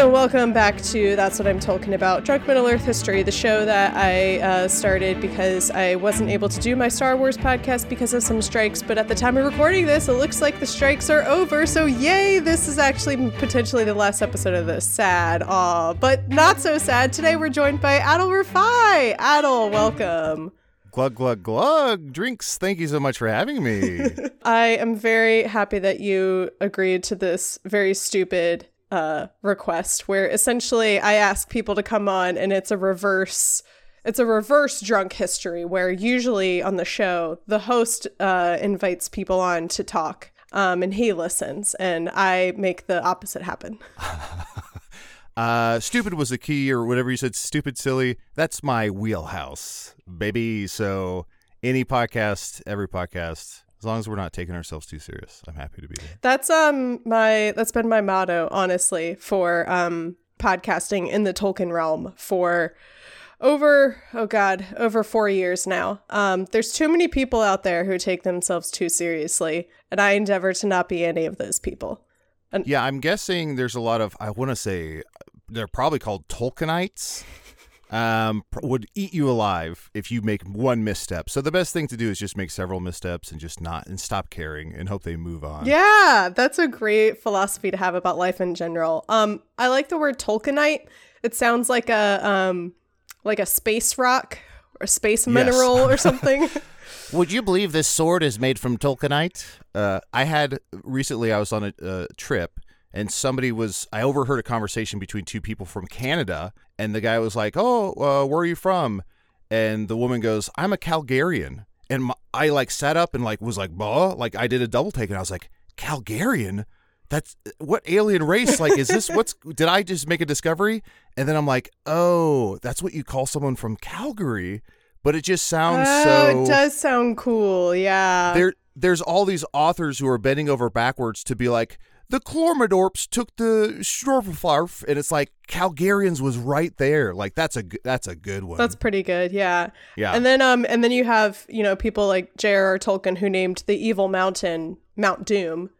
Hello, welcome back to That's What I'm Talking About, Drunk Middle Earth History, the show that I uh, started because I wasn't able to do my Star Wars podcast because of some strikes. But at the time of recording this, it looks like the strikes are over. So, yay, this is actually potentially the last episode of this. Sad, aw, but not so sad. Today we're joined by Adal Rifai. Adal, welcome. Glug, glug, glug. Drinks, thank you so much for having me. I am very happy that you agreed to this very stupid uh, request where essentially I ask people to come on and it's a reverse it's a reverse drunk history where usually on the show the host uh, invites people on to talk um, and he listens and I make the opposite happen. uh, stupid was the key or whatever you said. Stupid, silly. That's my wheelhouse, baby. So any podcast, every podcast, as long as we're not taking ourselves too serious, I'm happy to be here. That's um my that's been my motto, honestly, for um podcasting in the Tolkien realm for over oh god over four years now. Um there's too many people out there who take themselves too seriously and i endeavor to not be any of those people. And yeah i'm guessing there's a lot of i want to say they're probably called tolkienites um, would eat you alive if you make one misstep. So the best thing to do is just make several missteps and just not and stop caring and hope they move on. Yeah, that's a great philosophy to have about life in general. Um, I like the word Tolkienite. It sounds like a um, like a space rock or a space mineral yes. or something. Would you believe this sword is made from Tolkienite? Uh, I had recently. I was on a, a trip and somebody was i overheard a conversation between two people from canada and the guy was like oh uh, where are you from? And the woman goes i'm a calgarian. And my, i like sat up and like was like bah? Like i did a double take and i was like calgarian? That's what alien race? Like is this what's did i just make a discovery? And then i'm like oh that's what you call someone from calgary? But it just sounds oh, so it does sound cool yeah. There there's all these authors who are bending over backwards to be like the Clormadorps took the Storflarf, and it's like Calgarians was right there. Like that's a that's a good one. That's pretty good, yeah. Yeah. And then um and then you have you know people like J.R.R. Tolkien who named the evil mountain Mount Doom.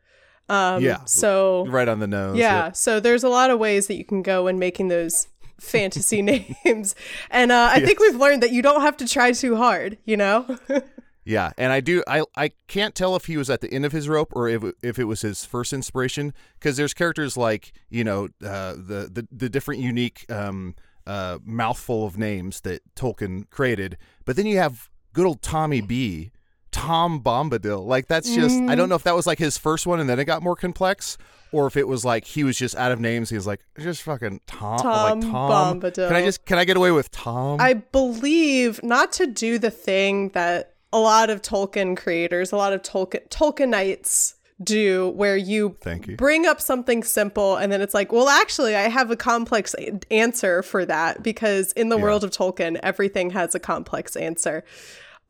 Um, yeah. So right on the nose. Yeah. Yep. So there's a lot of ways that you can go in making those fantasy names, and uh, I yes. think we've learned that you don't have to try too hard. You know. Yeah, and I do. I I can't tell if he was at the end of his rope or if if it was his first inspiration because there's characters like you know uh, the the the different unique um, uh, mouthful of names that Tolkien created, but then you have good old Tommy B. Tom Bombadil. Like that's just mm. I don't know if that was like his first one and then it got more complex or if it was like he was just out of names. He was like just fucking Tom, Tom, like Tom. Bombadil. Can I just can I get away with Tom? I believe not to do the thing that a lot of Tolkien creators, a lot of Tolkien Tolkienites do where you, you bring up something simple and then it's like, well, actually, I have a complex answer for that because in the yeah. world of Tolkien, everything has a complex answer.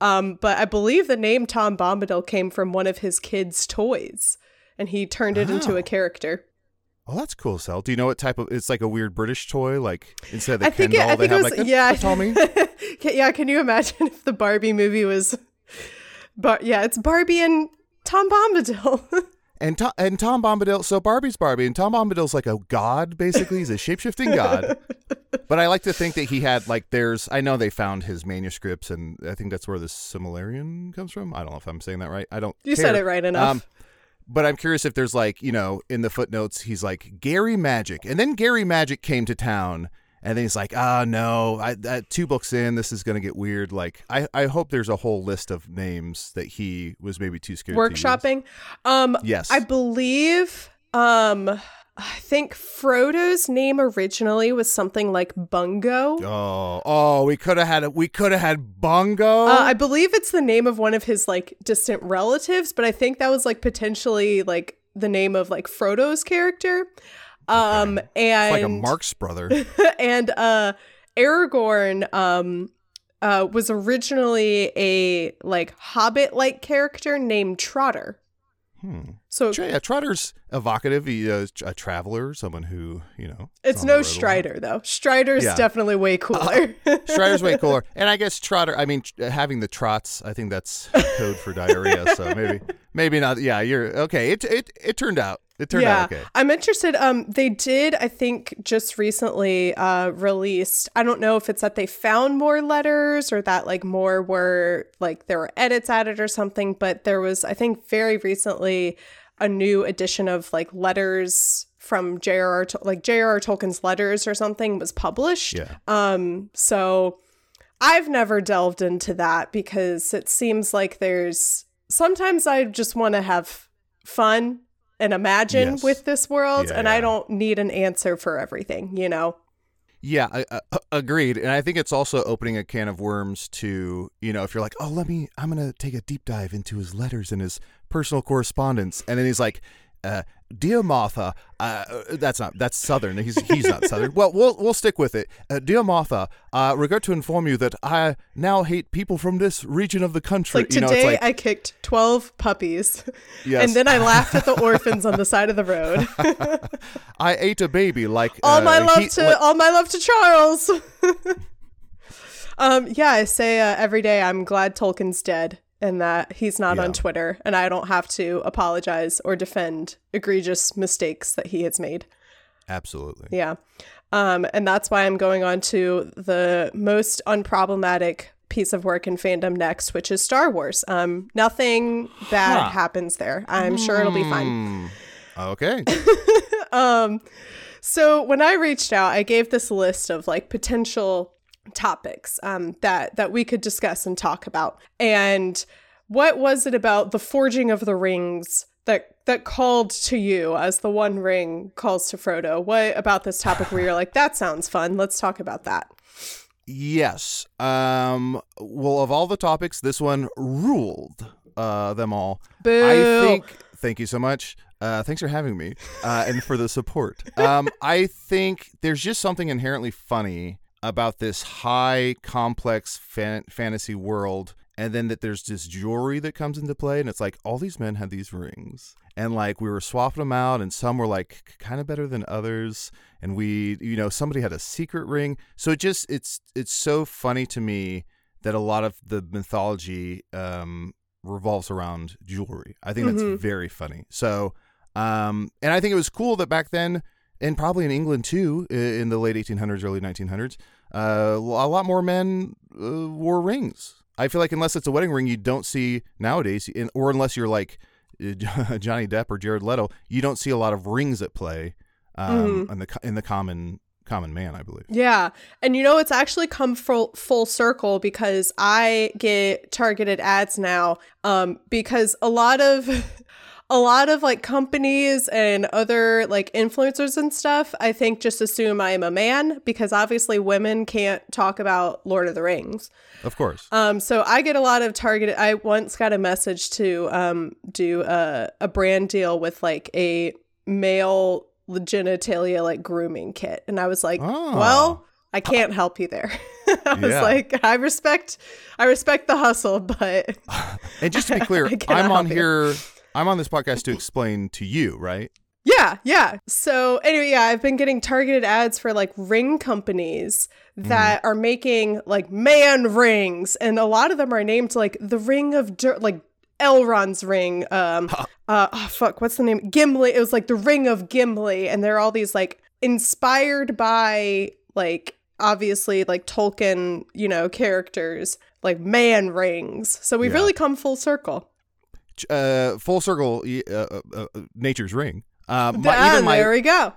Um, but I believe the name Tom Bombadil came from one of his kids' toys and he turned it oh. into a character. Oh, that's cool, Sal. Do you know what type of? It's like a weird British toy. Like instead of the I Ken think doll, it, I they think have was, like yeah, Tommy. yeah, can you imagine if the Barbie movie was but yeah, it's Barbie and Tom Bombadil. and Tom, and Tom Bombadil. So Barbie's Barbie, and Tom Bombadil's like a god. Basically, he's a shapeshifting god. But I like to think that he had like there's. I know they found his manuscripts, and I think that's where the Silmarillion comes from. I don't know if I'm saying that right. I don't. You care. said it right enough. Um, but I'm curious if there's like you know in the footnotes he's like Gary Magic, and then Gary Magic came to town and then he's like, "Ah, oh, no, I, I, two books in, this is gonna get weird." Like, I, I hope there's a whole list of names that he was maybe too scared. Workshopping. Um, yes, I believe. Um, I think Frodo's name originally was something like Bungo. Oh, oh, we could have had. We could have had Bungo. Uh, I believe it's the name of one of his like distant relatives, but I think that was like potentially like the name of like Frodo's character. Um, and it's like a Marx brother. and uh, Aragorn um, uh, was originally a like hobbit-like character named Trotter. Hmm. So yeah, Trotter's evocative. He is uh, a traveler, someone who you know. It's no Strider though. Strider's yeah. definitely way cooler. Uh, Strider's way cooler, and I guess Trotter. I mean, having the trots. I think that's code for diarrhea. So maybe maybe not. Yeah, you're okay. It it it turned out. It turned yeah, out okay. I'm interested. Um, they did, I think, just recently uh released. I don't know if it's that they found more letters or that like more were like there were edits added or something. But there was, I think, very recently a new edition of like letters from J.R.R. Tol- like J.R.R. Tolkien's letters or something was published. Yeah. Um, so I've never delved into that because it seems like there's sometimes I just want to have fun and imagine Yes. with this world, Yeah, and I don't need an answer for everything, you know? Yeah, I, I, agreed. And I think it's also opening a can of worms to, you know, if you're like, oh, let me, I'm going to take a deep dive into his letters and his personal correspondence. And then he's like, uh, Dear Martha, uh, that's not that's Southern. He's he's not Southern. Well, we'll we'll stick with it. Uh, Dear Martha, uh, regret to inform you that I now hate people from this region of the country. like you know, today it's like I kicked 12 puppies, yes, and then I laughed at the orphans on the side of the road. I ate a baby like all uh, my love he- to like- all my love to Charles. um, yeah, I say uh, every day I'm glad Tolkien's dead and that he's not Yeah. on Twitter, and I don't have to apologize or defend egregious mistakes that he has made. absolutely. Yeah. Um, and that's why I'm going on to the most unproblematic piece of work in fandom next, which is Star Wars. Um, nothing bad Huh. happens there. I'm sure it'll be fine. Hmm. Okay. Um, so when I reached out, I gave this list of like potential topics um, that that we could discuss and talk about. And what was it about the forging of the rings that that called to you as the One Ring calls to Frodo? What about this topic where you're like, that sounds fun? Let's talk about that. Yes. Um. Well, of all the topics, this one ruled uh, them all. Boo. I think. Thank you so much. Uh, thanks for having me uh, and for the support. Um, I think there's just something inherently funny about this high, complex fan- fantasy world, and then that there's this jewelry that comes into play, and it's like all these men had these rings, and like we were swapping them out, and some were like kind of better than others, and we, you know, somebody had a secret ring, so it just it's it's so funny to me that a lot of the mythology um, revolves around jewelry. I think Mhm. that's very funny. So, um, and I think it was cool that back then, and probably in England too, in the late 1800s, early 1900s, uh, a lot more men uh, wore rings. I feel like unless it's a wedding ring, you don't see nowadays, in, or unless you're like uh, Johnny Depp or Jared Leto, you don't see a lot of rings at play um, in the in the common common man. I believe. Yeah. And you know, it's actually come full, full circle because I get targeted ads now um, because a lot of. A lot of like companies and other like influencers and stuff, I think just assume I am a man because obviously women can't talk about Lord of the Rings. Of course. Um, so I get a lot of targeted. I once got a message to um, do a, a brand deal with like a male genitalia like grooming kit, and I was like, Oh. well, I can't help you there. I was Yeah. like, I respect, I respect the hustle, but And just to be clear, I'm on here you. I'm on this podcast to explain to you, right? Yeah, yeah. So anyway, yeah, I've been getting targeted ads for like ring companies that are making like man rings, and a lot of them are named like the Ring of Dirt, like Elrond's ring. Um, uh, oh, fuck, what's the name? Gimli. It was like the Ring of Gimli, and they're all these like inspired by like obviously like Tolkien, you know, characters like man rings. So we've Yeah. really come full circle. Uh, full circle. Uh, uh, uh, nature's ring. Uh, my, Ah, even my there we go.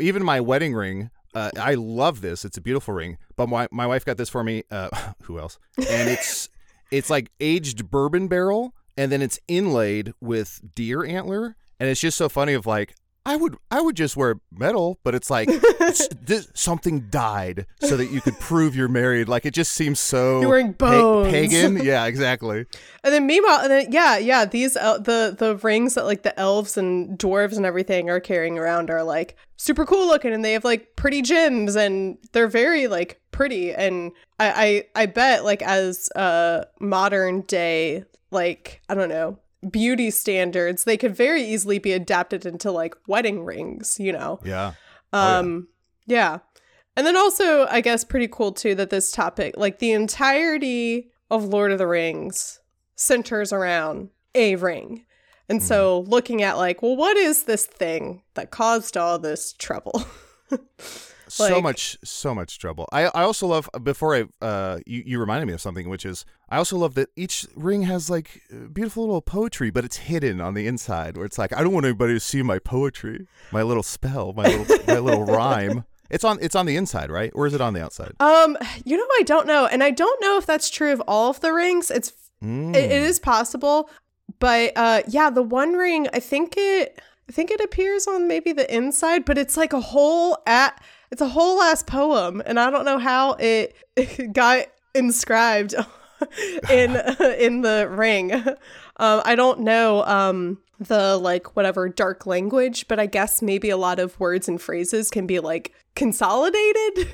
even my wedding ring. Uh, I love this. It's a beautiful ring. But my my wife got this for me. Uh, who else? And it's it's like aged bourbon barrel, and then it's inlaid with deer antler, and it's just so funny. Of like, I would I would just wear metal, but it's like it's, this, something died so that you could prove you're married. Like it just seems so You're wearing pa- bones. pagan. Yeah, exactly. And then meanwhile, and then yeah, yeah, these el- the the rings that like the elves and dwarves and everything are carrying around are like super cool looking, and they have like pretty gems, and they're very like pretty. And I I, I bet like as uh modern day like I don't know beauty standards, they could very easily be adapted into like wedding rings. You know. Yeah. Oh, yeah. Um, yeah. And then also, I guess, pretty cool too that this topic, like the entirety of Lord of the Rings, centers around a ring. And so looking at like, well, what is this thing that caused all this trouble? so much so much trouble i i also love before i uh you, you reminded me of something which is i also love that each ring has like beautiful little poetry but it's hidden on the inside where it's like i don't want anybody to see my poetry my little spell my little my little rhyme it's on it's on the inside right or is it on the outside Um, you know, I don't know, and I don't know if that's true of all of the rings. It's Mm. it, it is possible, but uh, yeah, the one ring, I think it, I think it appears on maybe the inside, but it's like a whole at, it's a whole ass poem, and I don't know how it, got inscribed in in the ring. Um, I don't know um the like whatever dark language, but I guess maybe a lot of words and phrases can be like consolidated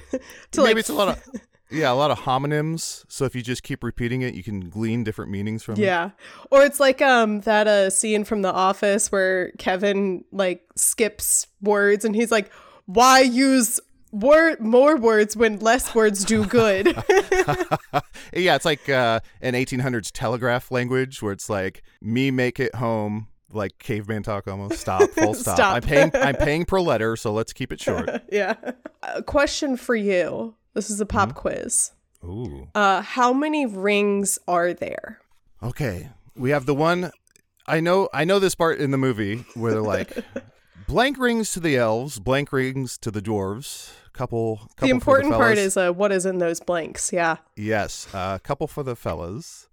to maybe like it's a lot of yeah a lot of homonyms so if you just keep repeating it you can glean different meanings from it Yeah. Or it's like um that uh scene from the office where Kevin like skips words and he's like, "Why use word more words when less words do good?" yeah, it's like uh, an 1800s telegraph language where it's like me make it home, like caveman talk almost. Stop, full stop. Stop. I'm paying, I'm paying per letter, so let's keep it short. yeah. A question for you. This is a pop Mm-hmm. quiz. Ooh, Uh how many rings are there? okay. We have the one. I know, I know this part in the movie where they're like, blank rings to the elves, blank rings to the dwarves. Couple, couple the important part is uh what is in those blanks. Yeah. Yes, a uh, couple for the fellas,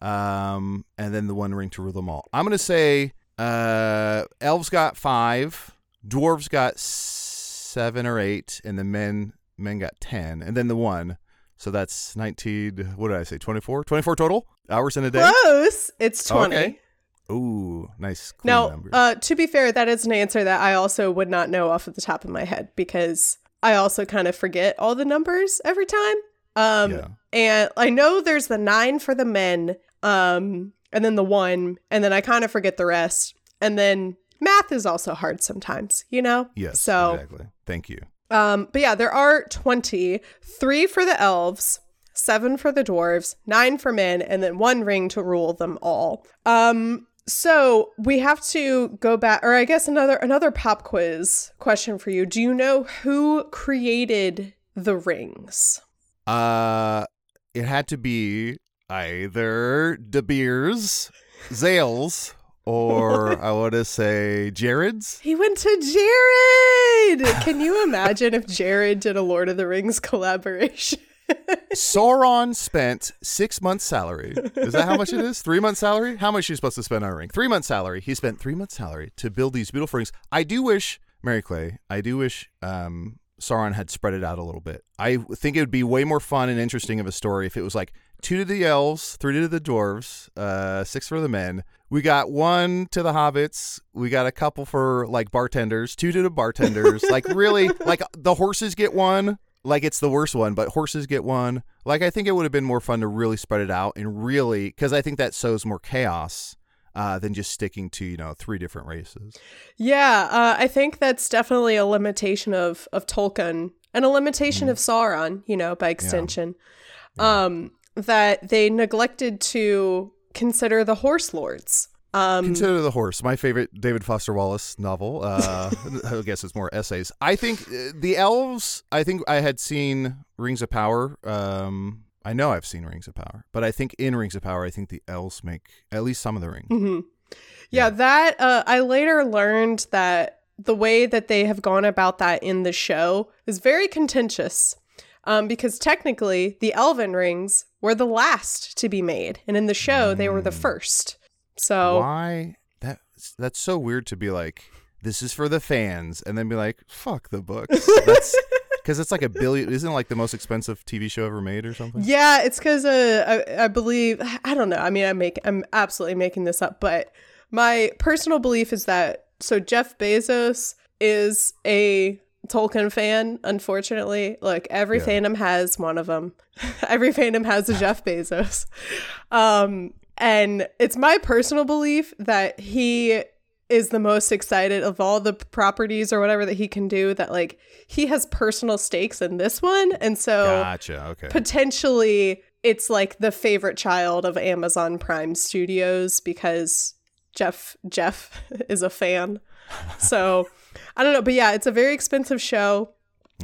um, and then the one ring to rule them all. I'm gonna say uh, elves got five, dwarves got seven or eight, and the men men got ten, and then the one. So that's 19. What did I say? 24? 24 total hours in a day. Close. It's 20. Okay. Ooh, nice. Now, numbers. uh, to be fair, that is an answer that I also would not know off of the top of my head because I also kind of forget all the numbers every time. Um, Yeah. And I know there's the nine for the men, um, and then the one, and then I kind of forget the rest. And then math is also hard sometimes, you know? yes. So, exactly. Thank you. um, but yeah, there are 20, three for the elves, seven for the dwarves, nine for men, and then one ring to rule them all. Um, so we have to go back, or I guess another another pop quiz question for you. Do you know who created the rings? Uh, it had to be either De Beers, Zales, or I want to say Jared's. He went to Jared. Can you imagine if Jared did a Lord of the Rings collaboration? Sauron spent six months' salary. Is that how much it is? Three months' salary? How much are you supposed to spend on a ring? Three months' salary. He spent three months' salary to build these beautiful rings. I do wish, Mary Clay, I do wish um, Sauron had spread it out a little bit. I think it would be way more fun and interesting of a story if it was like two to the elves, three to the dwarves, uh, six for the men. We got one to the hobbits. We got a couple for like bartenders, two to the bartenders. like really, like the horses get one. Like it's the worst one, but horses get one. Like I think it would have been more fun to really spread it out and really, because I think that sows more chaos uh, than just sticking to you know three different races. Yeah, uh, I think that's definitely a limitation of of Tolkien and a limitation Mm. of Sauron, you know, by extension. Um, that they neglected to consider the horse lords. Um, Consider the Horse, my favorite David Foster Wallace novel. Uh, I guess it's more essays. I think uh, the elves. I think I had seen Rings of Power. Um, I know I've seen Rings of Power, but I think in Rings of Power, I think the elves make at least some of the rings. mhm. Yeah, that uh, I later learned that the way that they have gone about that in the show is very contentious. Um, because technically, the elven rings were the last to be made, and in the show, they were the first. So Why that? That's so weird to be like, this is for the fans, and then be like, fuck the books. That's because it's like a billion. Isn't it like the most expensive TV show ever made or something? Yeah, it's because uh, I, I believe I don't know. I mean, I make I'm absolutely making this up, but my personal belief is that so Jeff Bezos is a Tolkien fan. Unfortunately, like every Yeah. fandom has one of them. every fandom has a Jeff Bezos, um, and it's my personal belief that he is the most excited of all the properties or whatever that he can do. That like he has personal stakes in this one, and so Gotcha. Okay. potentially it's like the favorite child of Amazon Prime Studios because Jeff Jeff is a fan. So I don't know, but yeah, it's a very expensive show.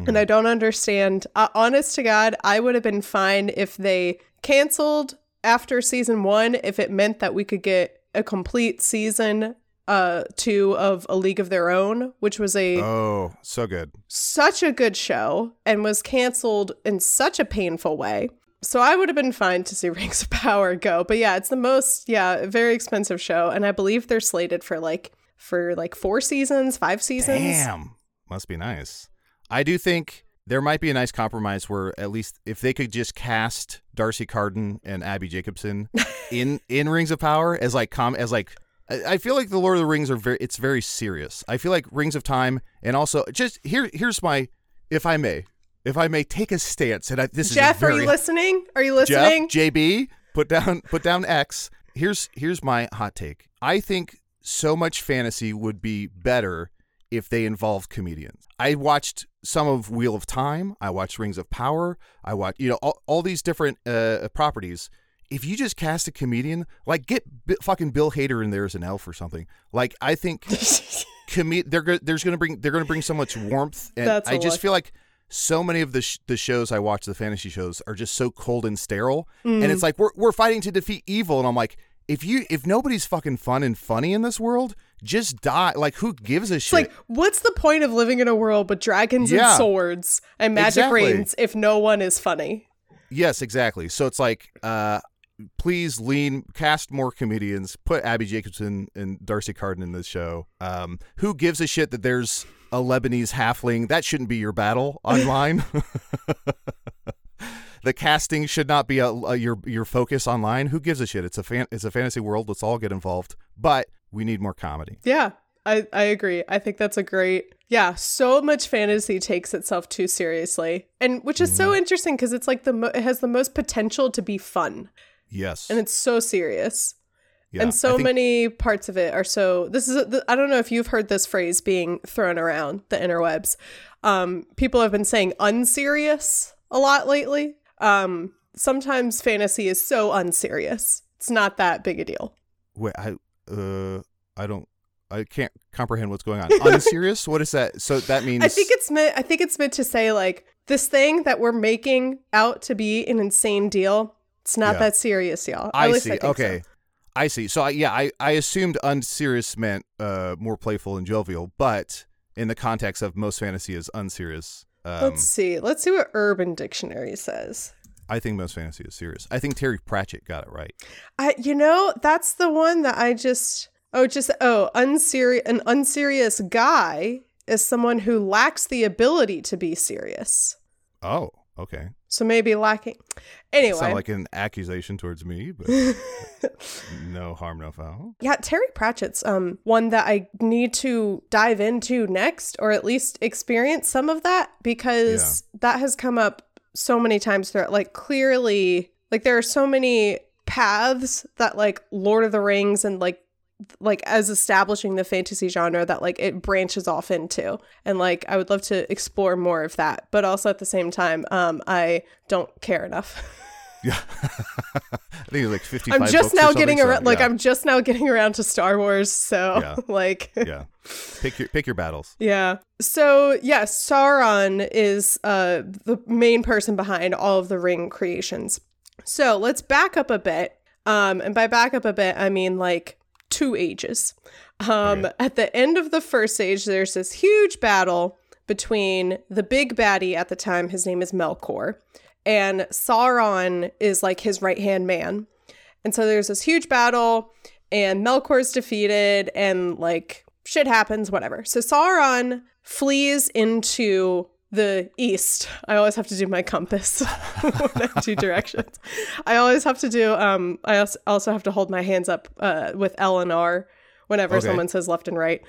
And I don't understand. Uh, honest to God, I would have been fine if they canceled after season one, if it meant that we could get a complete season uh two of A League of Their Own, which was a Oh, so good. such a good show and was canceled in such a painful way. So I would have been fine to see Rings of Power go. But yeah, it's the most yeah, very expensive show and I believe they're slated for like for like 4 seasons, 5 seasons. Damn. Must be nice. I do think there might be a nice compromise where at least if they could just cast D'Arcy Carden and Abbi Jacobson in in Rings of Power as like com as like I feel like the Lord of the Rings are very it's very serious. I feel like Rings of Time and also just here here's my if I may if I may take a stance and I, this Jeff, is very, are you listening? Are you listening? Jeff, listening? JB, put down put down X. Here's here's my hot take. I think so much fantasy would be better if they involved comedians. I watched some of Wheel of Time. I watch Rings of Power. I watch, you know all, all these different uh, properties. If you just cast a comedian, like get B- fucking Bill Hader in there as an elf or something. Like I think com- they're go- there's gonna bring they're gonna bring so much warmth, and That's I just look. feel like so many of the sh- the shows I watch, the fantasy shows, are just so cold and sterile, Mm. and it's like we're we're fighting to defeat evil, and I'm like, if you if nobody's fucking fun and funny in this world, just die. Like who gives a It's shit? like, what's the point of living in a world with dragons Yeah. and swords and magic Exactly. reigns if no one is funny? Yes, exactly. So it's like, uh, please lean, cast more comedians, put Abbi Jacobson and D'Arcy Carden in this show. Um, who gives a shit that there's a Lebanese halfling? That shouldn't be your battle online. the casting should not be a, a- your your focus online. Who gives a shit? It's a fan, it's a fantasy world. Let's all get involved. But we need more comedy. Yeah, I, I agree. I think that's a great. Yeah, so much fantasy takes itself too seriously, and which is so interesting because it's like the mo- it has the most potential to be fun, Yes. and it's so serious. Yeah, and so think- many parts of it are so this is a, i don't know if you've heard this phrase being thrown around the interwebs um, people have been saying unserious a lot lately um, sometimes fantasy is so unserious it's not that big a deal Wait, I uh, I don't. I can't comprehend what's going on. Unserious? what is that? So that means i think it's meant i think it's meant to say like this thing that we're making out to be an insane deal it's not Yeah. that serious y'all I see. so. okay. I see. So I, yeah, I, I assumed unserious meant uh, more playful and jovial, but in the context of most fantasy is unserious. Um, let's see let's see what urban dictionary says I think most fantasy is serious. I think Terry Pratchett got it right. I, you know, that's the one that I just oh just oh unserious an unserious guy is someone who lacks the ability to be serious. Oh, okay. So maybe lacking. Anyway, Sound like an accusation towards me, but no harm, no foul. yeah, Terry Pratchett's um one that I need to dive into next, or at least experience some of that because that has come up so many times throughout. Like clearly, like there are so many paths that like Lord of the Rings and like like as establishing the fantasy genre that like it branches off into and like i would love to explore more of that but also at the same time um i don't care enough Yeah. I think it's like 55 i'm just now getting so, around like yeah. i'm just now getting around to star wars so Yeah. like yeah. Pick your pick your battles. Yeah. So yes, Sauron is uh the main person behind all of the ring creations. So let's back up a bit. Um, and by back up a bit, I mean like two ages. Um, Okay. at the end of the first age, there's this huge battle between the big baddie at the time. His name is Melkor, and Sauron is like his right hand man. And so there's this huge battle, and Melkor's defeated, and like shit happens, whatever. So Sauron flees into the east. I always have to do my compass when I do directions. I always have to do, um, I also have to hold my hands up uh, with L and R whenever Okay. someone says left and right.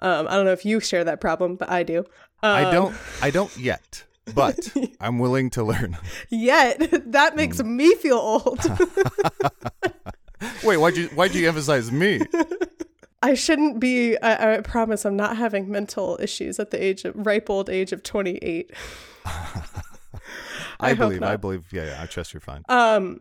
Um, I don't know if you share that problem, but I do. I Um, don't I don't yet, but I'm willing to learn. Yet that makes Hmm. me feel old. Wait, why'd you why'd you emphasize me? I shouldn't be. I, I promise, I'm not having mental issues at the age of ripe old age of 28. I, hope believe I believe yeah, yeah, I trust you're fine. Um,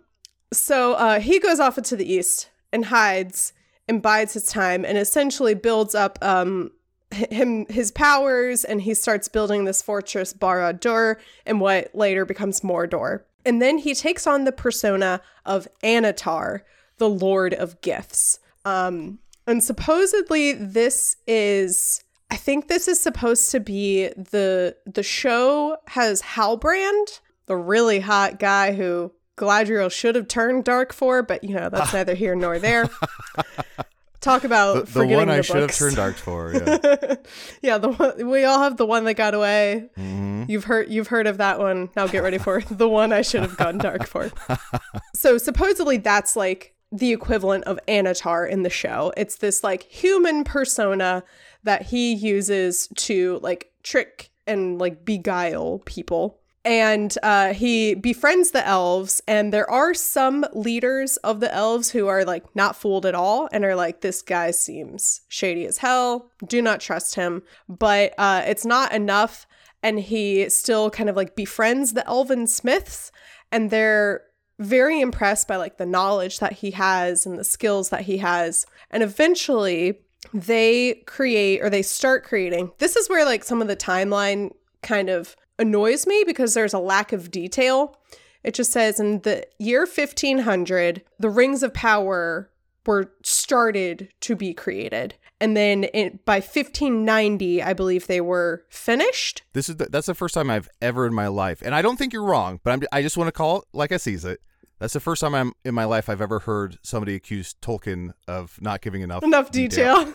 so uh, he goes off into the east and hides, and bides his time and essentially builds up um him his powers and he starts building this fortress Barad-dûr and what later becomes Mordor. And then he takes on the persona of Annatar, the Lord of Gifts. Um and supposedly this is I think this is supposed to be the the show has Halbrand, the really hot guy who Galadriel should have turned dark for, but you know that's neither here nor there. Talk about The, the one I the should have turned dark for. Yeah. yeah, the one we all have the one that got away. Mhm. You've heard you've heard of that one. Now get ready for the one I should have gone dark for. so supposedly that's like the equivalent of Annatar in the show. It's this like human persona that he uses to like trick and like beguile people. And uh, he befriends the elves, and there are some leaders of the elves who are like not fooled at all and are like, this guy seems shady as hell. Do not trust him. But uh, it's not enough and he still kind of like befriends the elven smiths and they're very impressed by like the knowledge that he has and the skills that he has and eventually they create or they start creating this is where like some of the timeline kind of annoys me because there's a lack of detail it just says in the year 1500 the rings of power were started to be created and then in, by 1590 i believe they were finished This is the, that's the first time I've ever in my life, and I don't think you're wrong, but I'm, I just want to call it like I sees it. That's the first time I'm in my life I've ever heard somebody accuse Tolkien of not giving enough enough detail.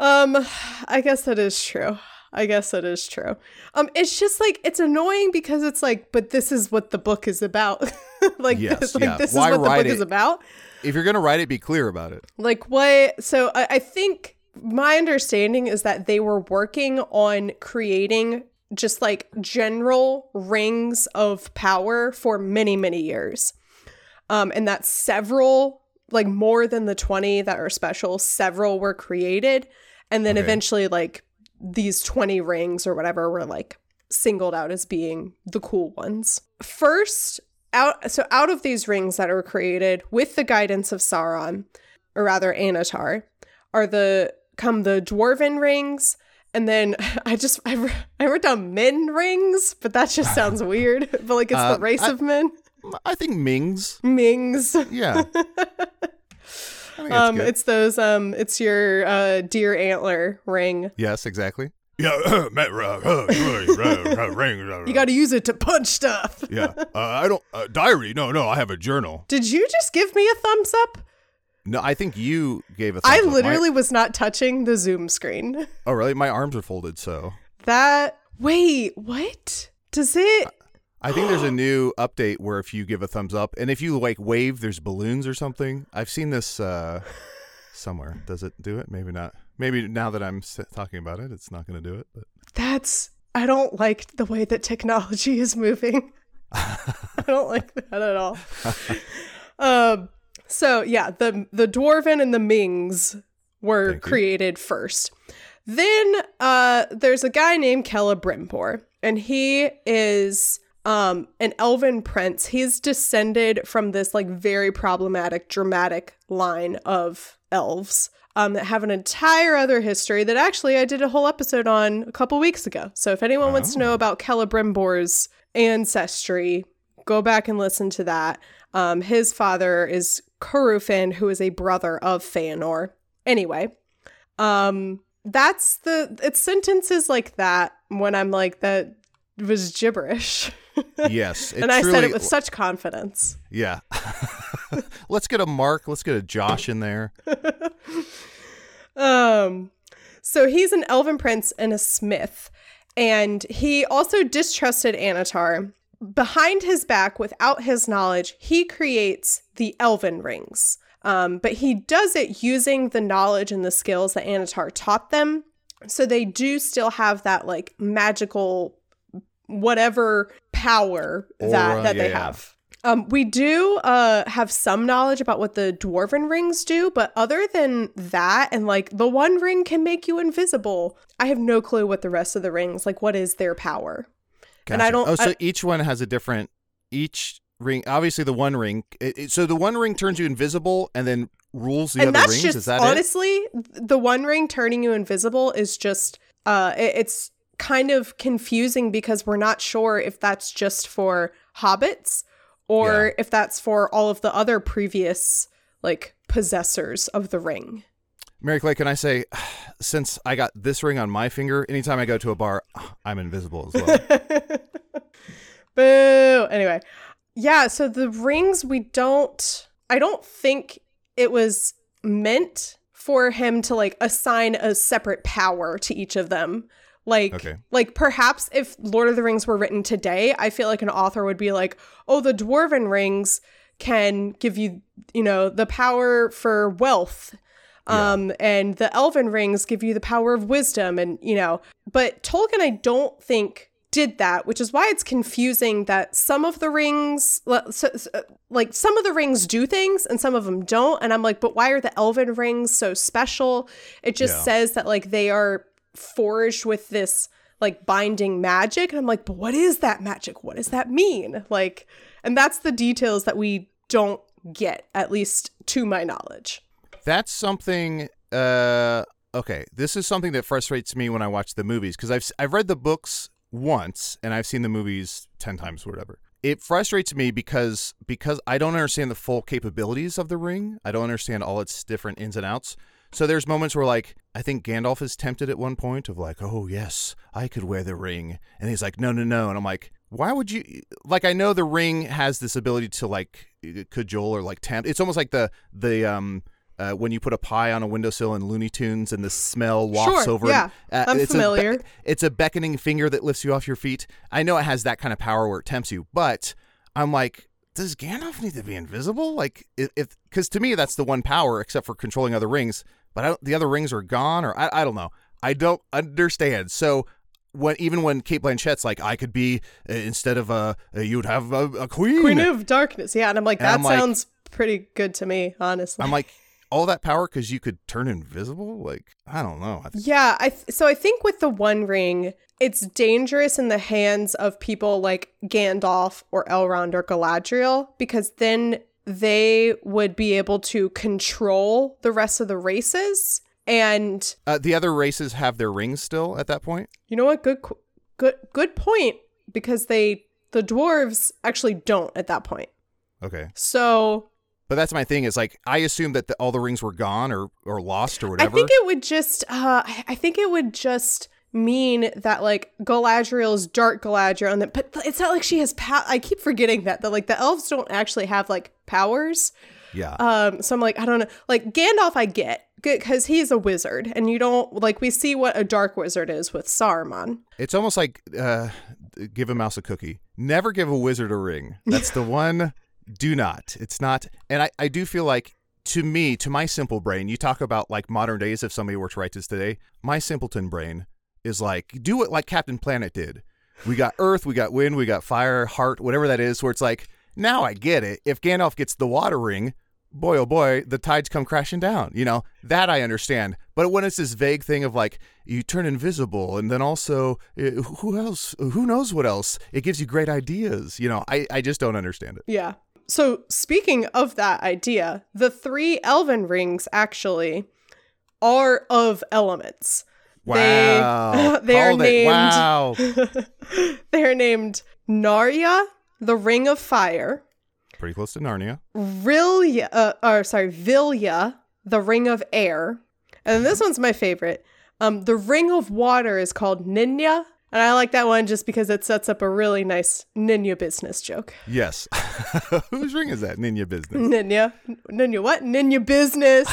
um, I guess that is true. I guess that is true. Um, it's just like it's annoying because it's like, but this is what the book is about. like, Yes, this, like yeah. this Why is what the book it? is about. If you're gonna write it, be clear about it. Like what? So I, I think my understanding is that they were working on creating just like general rings of power for many many years, um, and that several like more than the twenty that are special, several were created, and then Okay. eventually like these twenty rings or whatever were like singled out as being the cool ones. First, out so out of these rings that are created with the guidance of Sauron, or rather Annatar, are the come the dwarven rings, and then I just I, wr- I wrote down men rings, but that just sounds weird. But like it's Uh, the race I- of men, I think Mings. Mings. Yeah. I think that's Um, good. it's those um, it's your uh deer antler ring. yes, exactly. Yeah, Matt, ring. uh, You got to use it to punch stuff. Yeah, uh, I don't uh, diary. No, no, I have a journal. Did you just give me a thumbs up? No, I think you gave a. I thumbs up. My- literally was not touching the Zoom screen. oh, really? My arms are folded, so That wait, what? Does it I think there's a new update where if you give a thumbs up and if you like wave, there's balloons or something. I've seen this uh, somewhere. Does it do it? Maybe not. Maybe now that I'm talking about it, it's not going to do it. But that's I don't like the way that technology is moving. I don't like that at all. um so yeah, the the dwarven and the Mings were Thank you. created first. Then uh there's a guy named Celebrimbor and he is um an elven prince. He's descended from this like very problematic dramatic line of elves um that have an entire other history that actually I did a whole episode on a couple weeks ago. So if anyone wants to know about Celebrimbor's ancestry, go back and listen to that. Um his father is Curufin, who is a brother of Feanor. Anyway, um that's the it's sentences like that when I'm like that was gibberish. yes, and I said it with such confidence. yeah. Let's get a Mark. Let's get a Josh in there. Um so he's an elven prince and a smith and he also distrusted Annatar. Behind his back without his knowledge, he creates the elven rings. Um, but he does it using the knowledge and the skills that Annatar taught them. So they do still have that like magical whatever power that, Aura, that they yeah, yeah. have. Um, we do uh, have some knowledge about what the dwarven rings do, but other than that, and like the one ring can make you invisible, I have no clue what the rest of the rings like. What is their power? And I don't- Oh, so I- each one has a different. Each ring, obviously, the one ring. It, it- so the one ring turns you invisible and then rules the and other that's rings? just Is that it? honestly the one ring turning you invisible is just uh it- it's kind of confusing because we're not sure if that's just for hobbits or if that's for all of the other previous like possessors of the ring. Mary Clay, can I say, since I got this ring on my finger, anytime I go to a bar, I'm invisible as well. Boo. Anyway, yeah, so the rings we don't I don't think it was meant for him to like assign a separate power to each of them. Like Okay. like perhaps if Lord of the Rings were written today, I feel like an author would be like, "Oh, the dwarven rings can give you, you know, the power for wealth." Um and the elven rings give you the power of wisdom and, you know, but Tolkien I don't think did that, which is why it's confusing that some of the rings, so- like some of the rings do things and some of them don't. And I'm like, but why are the elven rings so special? It just Yeah. says that like they are forged with this like binding magic. And I'm like, but what is that magic? What does that mean? Like, and that's the details that we don't get, at least to my knowledge. That's something. Uh, okay, this is something that frustrates me when I watch the movies because I've I've read the books once and I've seen the movies ten times, or whatever. It frustrates me because because I don't understand the full capabilities of the ring. I don't understand all its different ins and outs. So there's moments where like I think Gandalf is tempted at one point of like, oh yes, I could wear the ring, and he's like, no, no, no, and I'm like, why would you? Like I know the ring has this ability to like cajole or like tempt. It's almost like the the um uh, when you put a pie on a windowsill in Looney Tunes and the smell wafts Sure, over. yeah. uh, I'm it's A familiar. be- it's a beckoning finger that lifts you off your feet. I know it has that kind of power where it tempts you, but I'm like, does Gandalf need to be invisible? Like, if because to me that's the one power, except for controlling other rings. But I don't, the other rings are gone, or I, I don't know. I don't understand. So when even when Cate Blanchett's like, I could be uh, instead of a, uh, you'd have a, a queen. Queen of Darkness. Yeah. And I'm like, And that I'm like- sounds pretty good to me, honestly. I'm like, all that power because you could turn invisible. Like, I don't know. I th- Yeah, I th- so I think with the One Ring, it's dangerous in the hands of people like Gandalf or Elrond or Galadriel because then they would be able to control the rest of the races. And uh, the other races have their rings still at that point. you know what? Good, good, good point. Because they, the dwarves actually don't at that point. Okay. So But that's my thing is like I assume that the, all the rings were gone or or lost or whatever. I think it would just uh I- think it would just mean that like Galadriel's dark Galadriel and that but it's not like she has power I keep forgetting that that like the elves don't actually have like powers. yeah. Um so I'm like I don't know like Gandalf I get cuz he's a wizard and you don't like we see what a dark wizard is with Saruman. it's almost like uh, give a mouse a cookie. Never give a wizard a ring. That's the one. Do not. It's not. And I I do feel like to me to my simple brain, you talk about like modern days. If somebody were to write this today, my simpleton brain is like do it like Captain Planet did. We got Earth, we got Wind, we got Fire, Heart, whatever that is. Where it's like now I get it. If Gandalf gets the water ring, boy oh boy, the tides come crashing down. You know that I understand. But when it's this vague thing of like you turn invisible, and then also uh, who else? Who knows what else? It gives you great ideas. You know, I I just don't understand it. Yeah. So speaking of that idea, the three elven rings actually are of elements. They- Wow, they are Called it. named- Wow, they are named Narya, the Ring of Fire, pretty close to Narnia. Rilya, uh, or sorry, Vilya, the Ring of Air, and this one's my favorite. Um, the Ring of Water is called Ninya, and I like that one just because it sets up a really nice Ninya business joke. Yes, whose ring is that? Ninja business. Ninya. Ninya what? Ninya business.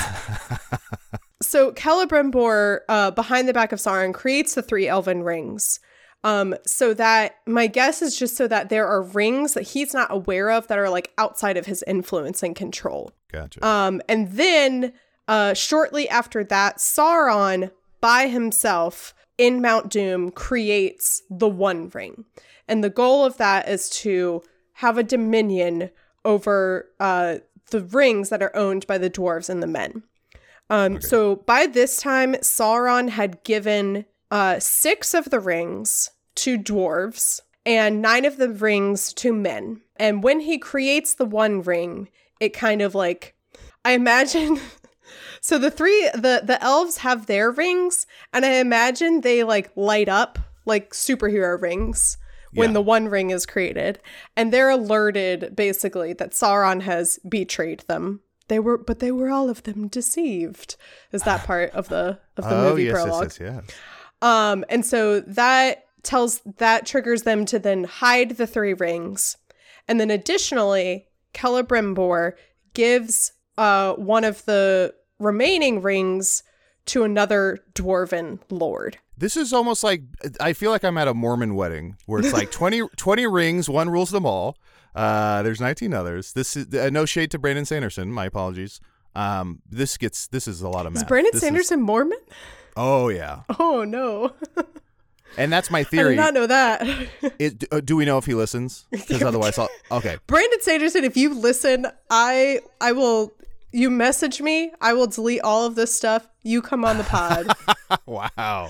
so Celebrimbor, uh, behind the back of Sauron, creates the three elven rings. Um, so that my guess is just so that there are rings that he's not aware of that are like outside of his influence and control. Gotcha. Um, and then uh, shortly after that, Sauron by himself in Mount Doom creates the One Ring. And the goal of that is to have a dominion over uh, the rings that are owned by the dwarves and the men. Um, So by this time, Sauron had given uh, six of the rings to dwarves and nine of the rings to men. And when he creates the One Ring, it kind of like I imagine so the three the the elves have their rings and I imagine they like light up like superhero rings when Yeah. the one ring is created and they're alerted basically that Sauron has betrayed them. They were but they were all of them deceived. Is that part of the of the oh movie yes, prologue? yes, yes, yes. Um, and so that tells that triggers them to then hide the three rings. And then additionally, Celebrimbor gives uh one of the remaining rings to another dwarven lord. This is almost like I feel like I'm at a Mormon wedding where it's like 20, 20 rings, one rules them all. Uh, there's 19 others. This is uh, no shade to Brandon Sanderson. My apologies. Um, this gets this is a lot of math. Is Brandon This Sanderson Mormon? oh yeah, Oh no. and that's my theory. I did not know that. It, uh, do we know if he listens? Because otherwise, I'll okay. Brandon Sanderson, if you listen, I I will you message me, I will delete all of this stuff. You come on the pod. wow.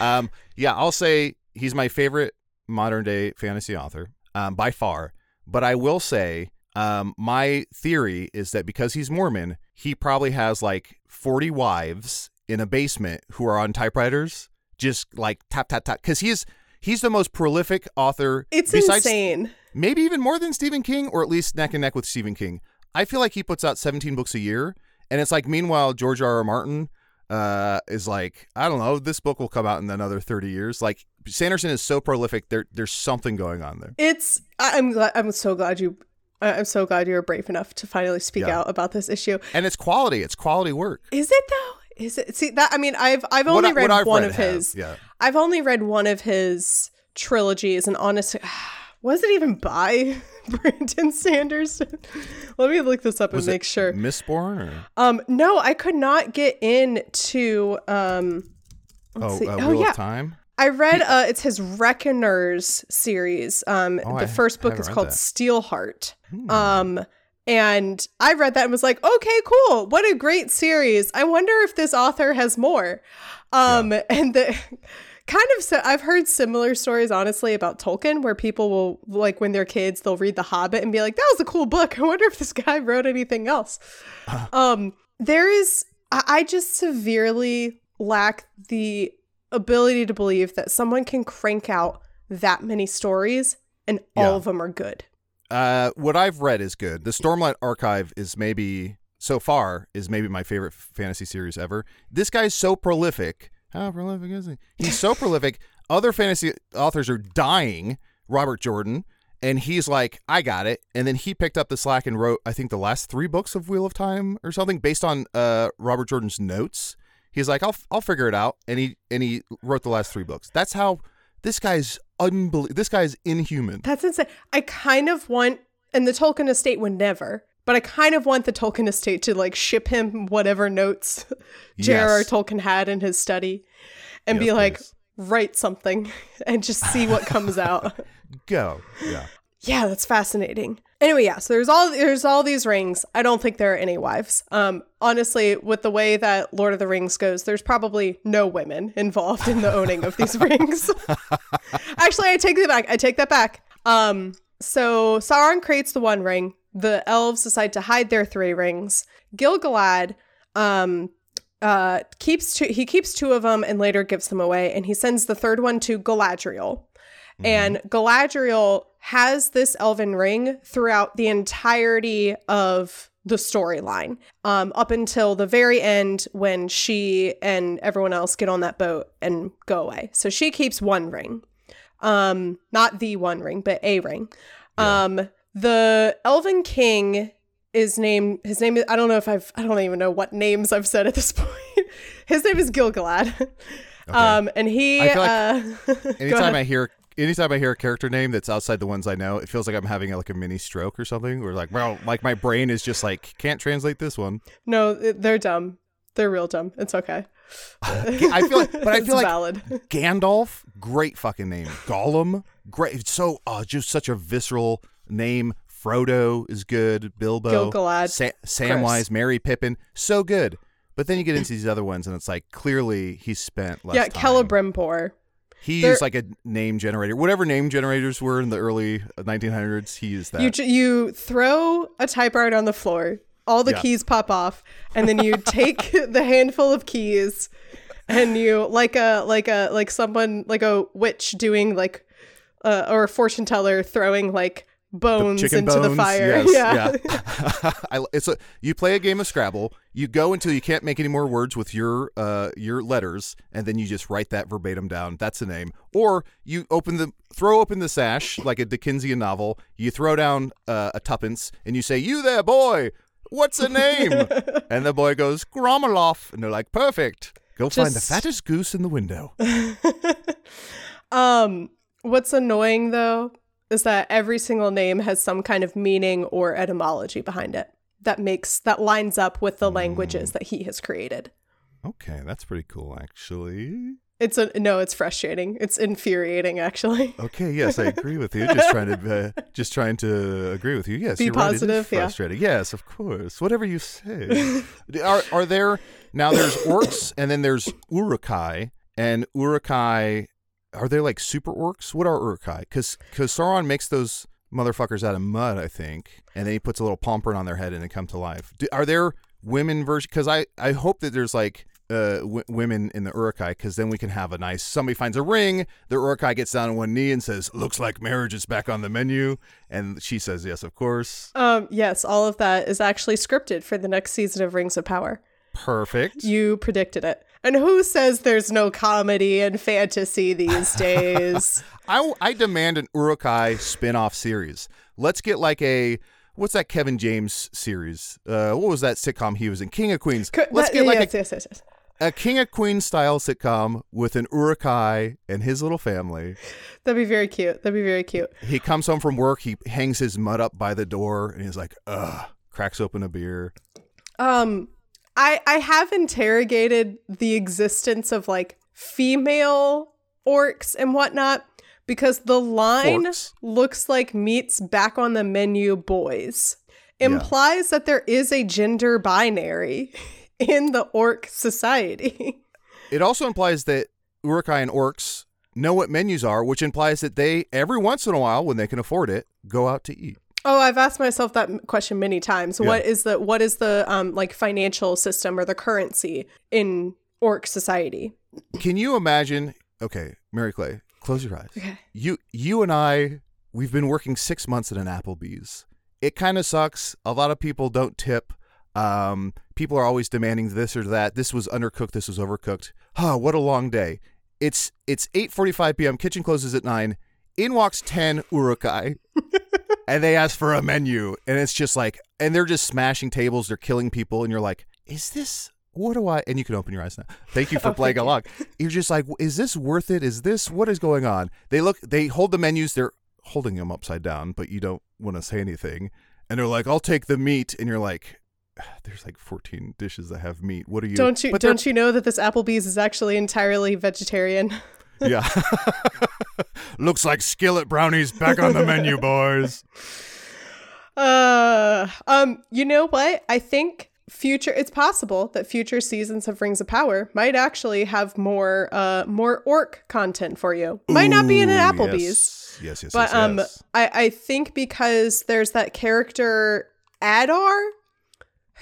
Um, yeah, I'll say he's my favorite modern day fantasy author um, by far. But I will say um, my theory is that because he's Mormon, he probably has like 40 wives in a basement who are on typewriters, just like tap, tap, tap. Because he's. He's the most prolific author. It's besides insane. maybe even more than Stephen King, or at least neck and neck with Stephen King. I feel like he puts out 17 books a year, and it's like meanwhile George R. R. Martin uh, is like, I don't know, this book will come out in another 30 years. Like Sanderson is so prolific, there there's something going on there. It's I'm glad I'm so glad you I'm so glad you were brave enough to finally speak Yeah. out about this issue. And it's quality, it's quality work. Is it though? Is it see that I mean I've I've only I- read what I've one read of have, his yeah. I've only read one of his trilogies and honestly was it even by Brandon Sanderson? Let me look this up Was and make sure. Mistborn or Um no, I could not get into um oh, uh, Oh, yeah. of Time? I read uh it's his Reckoners series. Um Oh, the I first book is called that. Steelheart. Hmm. Um and I read that and was like, "Okay, cool. What a great series. I wonder if this author has more." Um and the kind of so I've heard similar stories honestly about Tolkien where people will like when they're kids they'll read The Hobbit and be like, "That was a cool book. I wonder if this guy wrote anything else." um there is I, I just severely lack the ability to believe that someone can crank out that many stories and all Yeah. of them are good. Uh, what I've read is good. The Stormlight Archive is maybe so far is maybe my favorite fantasy series ever. This guy's so prolific. How prolific is he? He's so prolific. Other fantasy authors are dying. Robert Jordan, and he's like, I got it. And then he picked up the slack and wrote, I think, the last three books of Wheel of Time or something based on uh, Robert Jordan's notes. He's like, I'll I'll figure it out, and he and he wrote the last three books. That's how this guy's unbelievable. This guy's inhuman. That's insane. I kind of want, and the Tolkien estate would never, but I kind of want the Tolkien estate to like ship him whatever notes J.R.R. Yes. Tolkien had in his study and be like, please. write something and just see what comes out. Go. Yeah. Yeah, that's fascinating. Anyway, yeah, so there's all there's all these rings. I don't think there are any wives. Um honestly, with the way that Lord of the Rings goes, there's probably no women involved in the owning of these rings. Actually, I take that back. I take that back. Um so Sauron creates the one ring. The elves decide to hide their three rings. Gil-galad um uh keeps two he keeps two of them and later gives them away and he sends the third one to Galadriel. And Galadriel has this elven ring throughout the entirety of the storyline, um, up until the very end when she and everyone else get on that boat and go away. So she keeps one ring, um, not the one ring, but a ring. Um, the Elven King is named. His name is. I don't know if I've. I don't even know what names I've said at this point. his name is Gilgalad. Um, and he. I feel like uh, Anytime. I hear anytime I hear a character name that's outside the ones I know, it feels like I'm having like a mini stroke or something. Or like, well, like my brain is just like can't translate this one. No, they're dumb. They're real dumb. It's okay. I feel like, but I It's feel like valid. Gandalf, great fucking name. Gollum, great. It's so uh, just such a visceral name. Frodo is good. Bilbo, Gil-galad, Sa- Samwise. Merry Pippin, so good. But then you get into these other ones, and it's like clearly he spent less yeah. Celebrimbor. He There- used like a name generator, whatever name generators were in the early 1900s. He used that. You you throw a typewriter on the floor. all the Yeah. keys pop off, and then you take the handful of keys, and you like a like a like someone like a witch doing like, uh, or a fortune teller throwing like bones chicken into the fire. yes, yeah. yeah. I, it's a you play a game of Scrabble. You go until you can't make any more words with your uh your letters, and then you just write that verbatim down. That's the name. Or you open the throw open the sash like a Dickensian novel. You throw down uh, a tuppence, and you say, "You there, boy? What's a name?" and the boy goes, "Gromoloff," and they're like, "Perfect." Go find the fattest goose in the window. Um, what's annoying though is that every single name has some kind of meaning or etymology behind it that makes that lines up with the languages that he has created. Okay, that's pretty cool, actually. It's a no, it's frustrating. It's infuriating actually. Okay, yes, I agree with you. Just trying to, uh, just trying to agree with you. Yes, Be you're right. It is positive, yeah. frustrating. Yes, of course. Whatever you say. are are there now? There's orcs, and then there's Uruk-hai, and Uruk-hai. Are they like super orcs? What are Uruk-hai? Because because Sauron makes those motherfuckers out of mud, I think, and then he puts a little print on their head and they come to life. Do, are there women version? Because I I hope that there's like. Uh, w- women in the Uruk-hai, because then we can have a nice. Somebody finds a ring. The Uruk-hai gets down on one knee and says, "Looks like marriage is back on the menu," and she says, "Yes, of course." Um, yes, all of that is actually scripted for the next season of Rings of Power. Perfect. You predicted it. And who says there's no comedy and fantasy these days? I, I demand an Uruk-hai spin-off series. Let's get like a what's that Kevin James series? Uh, what was that sitcom he was in? King of Queens. Let's get like yes, a, yes, yes, yes. a King of Queens style sitcom with an Uruk-hai and his little family. That'd be very cute. That'd be very cute. He comes home from work. He hangs his mud up by the door, and he's like, "Ugh." Cracks open a beer. Um, I I have interrogated the existence of like female orcs and whatnot because the line Forks. looks like meat's back on the menu boys Yeah. implies that there is a gender binary in the orc society. It also implies that Uruk-hai and orcs know what menus are, which implies that they, every once in a while, when they can afford it, go out to eat. Oh, I've asked myself that question many times. What is the what is the um like financial system or the currency in orc society? Can you imagine? Okay, Mary Clay, close your eyes. Okay. You, you and I, we've been working six months at an Applebee's. It kind of sucks. A lot of people don't tip. Um, people are always demanding this or that. This was undercooked. This was overcooked. Huh, what a long day. It's it's 8:45 p.m. Kitchen closes at nine. In walks ten Uruk-hai, and they ask for a menu, and it's just like, and they're just smashing tables. They're killing people, and you're like, is this? What do I? And you can open your eyes now. Thank you for Oh, playing thank you. along. You're just like, is this worth it? Is this what is going on? They look, they hold the menus. They're holding them upside down, but you don't want to say anything. And they're like, I'll take the meat, and you're like, ah, there's like 14 dishes that have meat. What are you? Don't you But don't you know that this Applebee's is actually entirely vegetarian? Yeah. Looks like skillet brownies back on the menu, boys. Uh, um, you know what? I think future it's possible that future seasons of Rings of Power might actually have more uh more orc content for you. Might not be in an Applebee's. Yes, yes, yes. But yes, um yes. I, I think because there's that character Adar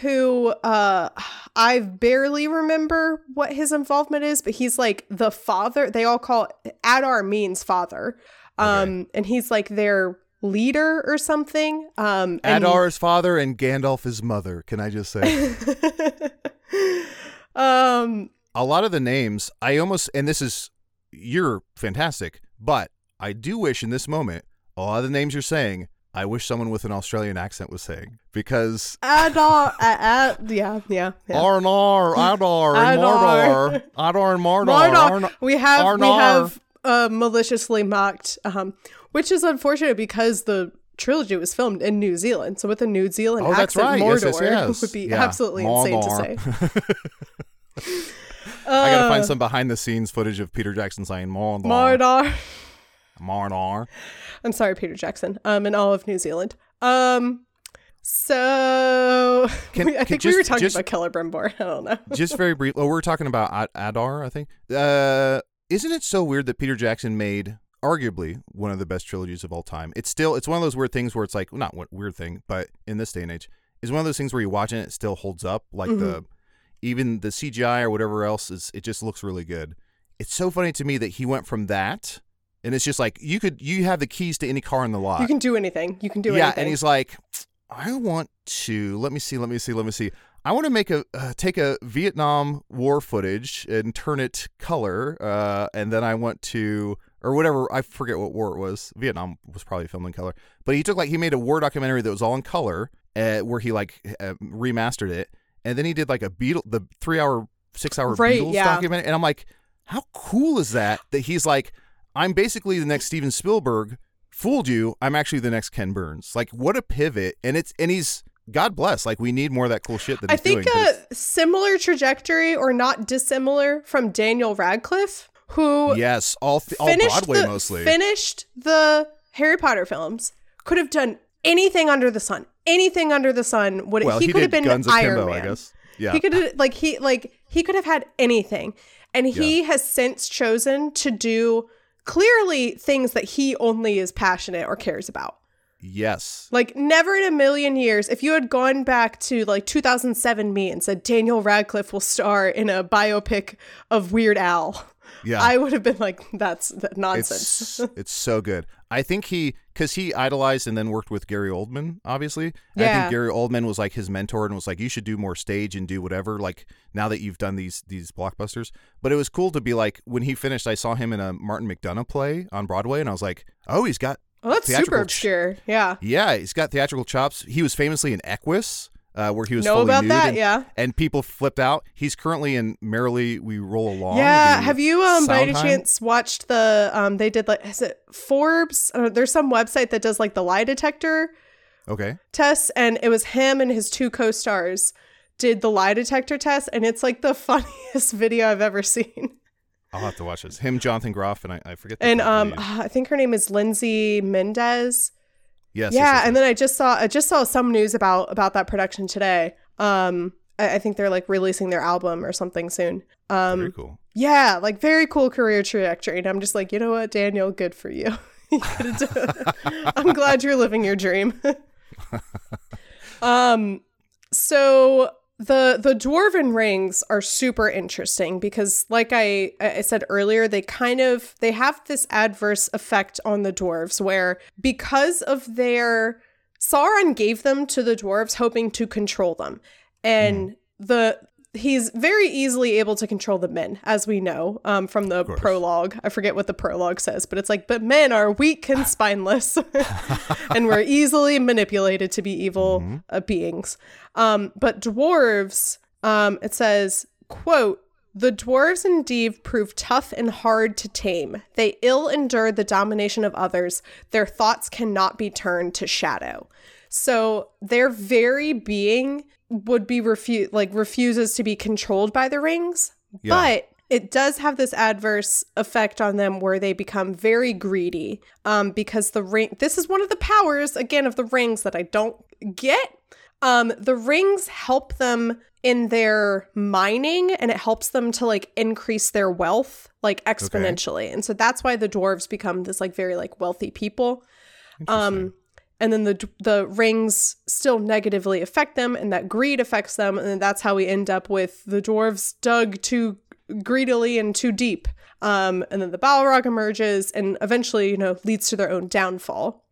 who uh I barely remember what his involvement is, but he's like the father. They all call Adar means father. Um and he's like their leader or something. Um and- Adar's father and Gandalf is mother. Can I just say? um a lot of the names I almost and this is you're fantastic, but I do wish in this moment a lot of the names you're saying I wish someone with an Australian accent was saying because Adar uh, uh, yeah, yeah. yeah. Arnar, Adar, and. Mordor, Adar and Mordor, Mardar. We have we Arnar. have uh, maliciously mocked, um, which is unfortunate because the trilogy was filmed in New Zealand. So with a New Zealand Oh, accent, right. Mordor Yes, yes, yes. would be Yeah. absolutely insane to Mordor. say. I gotta Uh, find some behind the scenes footage of Peter Jackson saying Mordor, Mardar. Mordor. I'm sorry, Peter Jackson. Um, in all of New Zealand. Um, so Can- I think we were talking just- about Celebrimbor. I don't know. Just very brief. Oh, we're talking about Ad- Adar, I think. Uh, isn't it so weird that Peter Jackson made arguably one of the best trilogies of all time? It's still it's one of those weird things where it's like not what weird thing, but in this day and age, is one of those things where you watch it, and it still holds up. Like the even the CGI or whatever else is, it just looks really good. It's so funny to me that he went from that, and it's just like you could you have the keys to any car in the lot. You can do anything. You can do yeah, anything. Yeah, and he's like, I want to let me see, let me see, let me see. I want to make a uh, take a Vietnam War footage and turn it color, uh, and then I want to or whatever. I forget what war it was. Vietnam was probably filmed in color, but he took like he made a war documentary that was all in color, uh, where he like uh, remastered it, and then he did like a Beetle, the three hour, six hour Right, Beatles yeah. documentary, and I'm like, how cool is that? That he's like, I'm basically the next Steven Spielberg. Fooled you. I'm actually the next Ken Burns. Like, what a pivot! And it's and he's God bless. Like, we need more of that cool shit that I he's think uh, doing. a similar trajectory or not dissimilar from Daniel Radcliffe, who yes, all th- all Broadway the, mostly. finished the Harry Potter films, could have done anything under the sun. Anything under the sun would well, he, he, could have been Guns Iron Akimbo, Man. I guess. Yeah, He could have like he like he could have had anything. And he has since chosen to do clearly things that he only is passionate or cares about. yes, Like never in a million years, if you had gone back to like 2007 me and said Daniel Radcliffe will star in a biopic of Weird Al, yeah. I would have been like, that's that nonsense. It's it's so good. I think he because he idolized and then worked with Gary Oldman, obviously. And I think Gary Oldman was like his mentor and was like, you should do more stage and do whatever. Like now that you've done these these blockbusters, but it was cool to be like when he finished. I saw him in a Martin McDonagh play on Broadway, and I was like, oh, he's got oh, that's super theatrical ch- Yeah. yeah, he's got theatrical chops. He was famously in Equus. Uh, where he was Know fully about nude that? and, Yeah. and people flipped out. He's currently in Merrily We Roll Along. Yeah. Have you um by any chance watched the um they did like is it Forbes? Uh, there's some website that does like the lie detector Okay, tests and it was him and his two co-stars did the lie detector test and it's like the funniest video I've ever seen. I'll have to watch this. Him, Jonathan Groff, and I, I forget. the And um lead. I think her name is Lindsay Mendez. Yes, yes, yeah, yes, and then I just saw I just saw some news about about that production today. Um I, I think they're like releasing their album or something soon. Um Very cool. Yeah, like very cool career trajectory. And I'm just like, you know what, Daniel, good for you. You I'm glad you're living your dream. um, so the the dwarven rings are super interesting because, like I I said earlier, they kind of they have this adverse effect on the dwarves where because of their Sauron gave them to the dwarves hoping to control them. And hmm. the he's very easily able to control the men, as we know um, from the prologue. I forget what the prologue says, but it's like, but men are weak and spineless, and we're easily manipulated to be evil uh, beings. Um, but dwarves, um, it says, quote. The dwarves indeed prove tough and hard to tame. They ill endure the domination of others. Their thoughts cannot be turned to shadow. So their very being would be refu- like refuses to be controlled by the rings, Yeah. but it does have this adverse effect on them where they become very greedy um, because the ring this is one of the powers again of the rings that i don't get. Um, the rings help them in their mining and it helps them to like increase their wealth like exponentially. And so that's why the dwarves become this like very like wealthy people. Um and then the the rings still negatively affect them and that greed affects them and that's how we end up with the dwarves dug too greedily and too deep um and then the balrog emerges and eventually you know leads to their own downfall.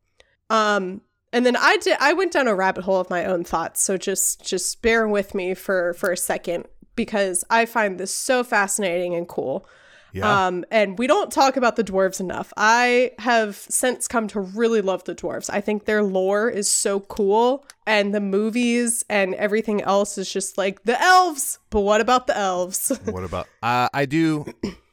Um and then i did i went down a rabbit hole of my own thoughts so just just bear with me for for a second because i find this so fascinating and cool Yeah. um, and we don't talk about the dwarves enough. I have since come to really love the dwarves. I think their lore is so cool, and the movies and everything else is just like the elves. But what about the elves? what about? Uh, I do.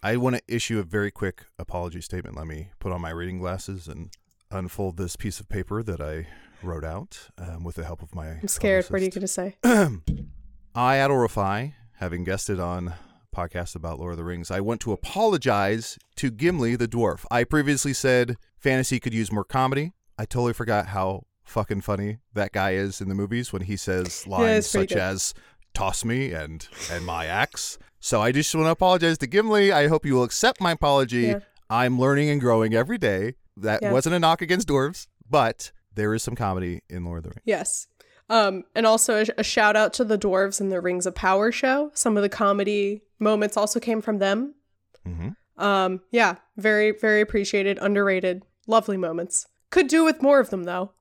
I want to issue a very quick apology statement. Let me put on my reading glasses and unfold this piece of paper that I wrote out um, with the help of my. I'm scared. What are you gonna say? I, Adal Rifai, having guested on podcasts about Lord of the Rings, I want to apologize to Gimli the dwarf. I previously said fantasy could use more comedy. I totally forgot how fucking funny that guy is in the movies when he says lines pretty such good. as "toss me" and "and my axe." So I just want to apologize to Gimli. I hope you will accept my apology. Yeah. I'm learning and growing every day. That Yeah. wasn't a knock against dwarves, but there is some comedy in Lord of the Rings. Yes. Um, and also a, a shout out to the dwarves in the Rings of Power show. Some of the comedy moments also came from them. hmm Um, yeah, very, very appreciated, underrated, lovely moments. Could do with more of them though.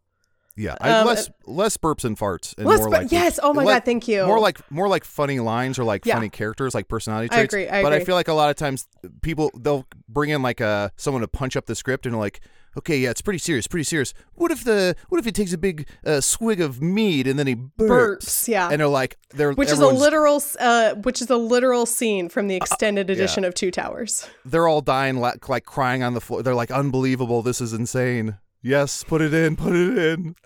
Yeah, I, Um, less less burps and farts, and Less more like yes, oh my le- God, thank you. More like more like funny lines or like Yeah. funny characters, like personality traits. I agree, I but I feel like a lot of times people they'll bring in like a someone to punch up the script and like, okay, yeah, it's pretty serious, pretty serious. What if the what if he takes a big uh, swig of mead and then he burps? Burps, yeah. and they're like they're which is a literal, uh, which is a literal scene from the extended edition of Two Towers. they're all dying la- like crying on the floor. They're like unbelievable. This is insane. Yes, put it in, put it in.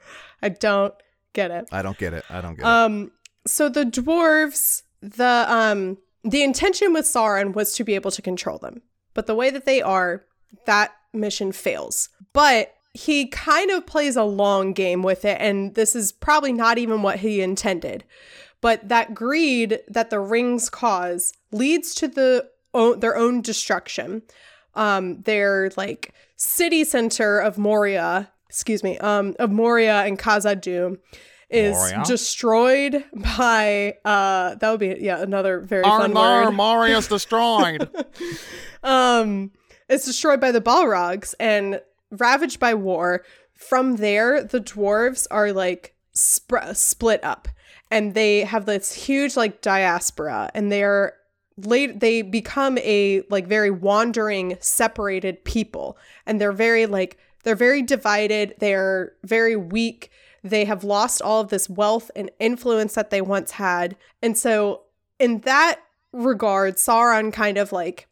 I don't get it. I don't get it. I don't get it. Um, so the dwarves, the um, the intention with Sauron was to be able to control them, but the way that they are, that mission fails. But he kind of plays a long game with it, and this is probably not even what he intended. But that greed that the rings cause leads to the o- their own destruction. Um, their like city center of Moria, excuse me, um, of Moria and Khazad-dûm is Moria? destroyed by uh that would be yeah another very fun word destroyed. um it's destroyed by the balrogs and ravaged by war. From there the dwarves are like sp- split up. And they have this huge like diaspora. And they're late they become a like very wandering separated people. And they're very like they're very divided. They're very weak. They have lost all of this wealth and influence that they once had. And so in that regard sauron kind of like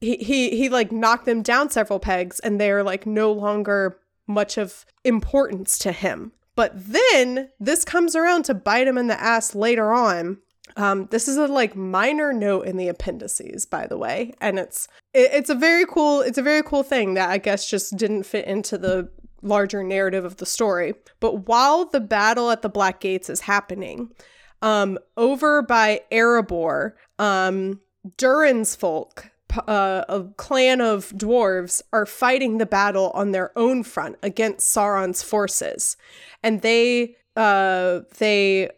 he he he like knocked them down several pegs and they're like no longer much of importance to him but then this comes around to bite him in the ass later on um, this is a like minor note in the appendices, by the way, and it's it, it's a very cool it's a very cool thing that I guess just didn't fit into the larger narrative of the story. But while the battle at the Black Gates is happening, um, over by Erebor, um, Durin's folk, uh, a clan of dwarves, are fighting the battle on their own front against Sauron's forces, and they uh, they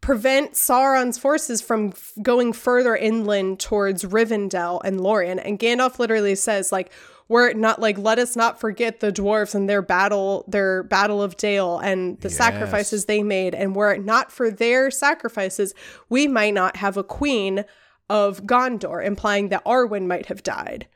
prevent Sauron's forces from f- going further inland towards Rivendell and Lorien. And Gandalf literally says, like, were it not like let us not forget the dwarves and their battle, their battle of Dale and the Yes. sacrifices they made. And were it not for their sacrifices, we might not have a queen of Gondor, implying that Arwen might have died.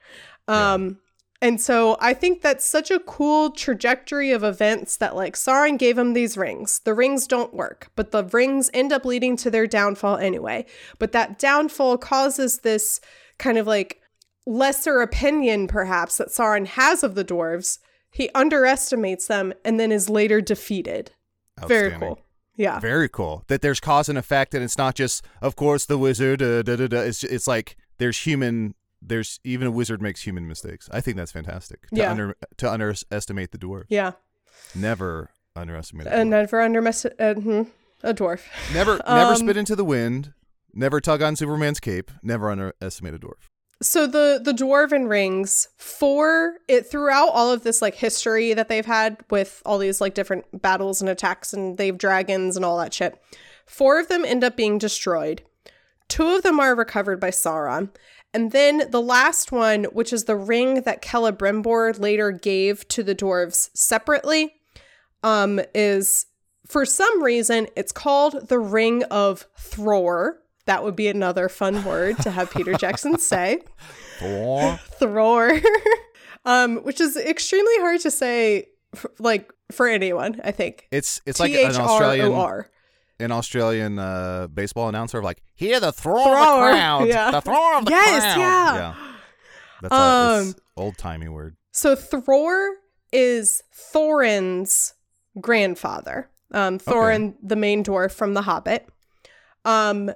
Um, and so I think that's such a cool trajectory of events that like Sauron gave him these rings. The rings don't work, but the rings end up leading to their downfall anyway. But that downfall causes this kind of like lesser opinion perhaps that Sauron has of the dwarves. He underestimates them and then is later defeated. Very cool. Yeah. Very cool. That there's cause and effect, and it's not just, of course, the wizard. Uh, da, da, da. It's it's like there's human. There's even a wizard makes human mistakes. I think that's fantastic. To Yeah. Under, to underestimate the dwarf. Yeah. Never underestimate. A And dwarf. never underestimate uh, hmm, a dwarf. never never um, spit into the wind. Never tug on Superman's cape. Never underestimate a dwarf. So the the dwarven rings for it throughout all of this like history that they've had with all these like different battles and attacks and they have dragons and all that shit. Four of them end up being destroyed. Two of them are recovered by Sauron. And then the last one, which is the ring that Celebrimbor later gave to the dwarves separately, um, is for some reason it's called the Ring of Thror. That would be another fun word to have Peter Jackson say. Thor. Thror, um, which is extremely hard to say, like for anyone. I think It's it's like an Australian an Australian uh, baseball announcer of like, hear the throw of the crowd, yeah. the throw of the Yes, crowd. yeah. That's a Um, old timey word. So Thror is Thorin's grandfather. Um, Thorin, the main dwarf from The Hobbit. Um,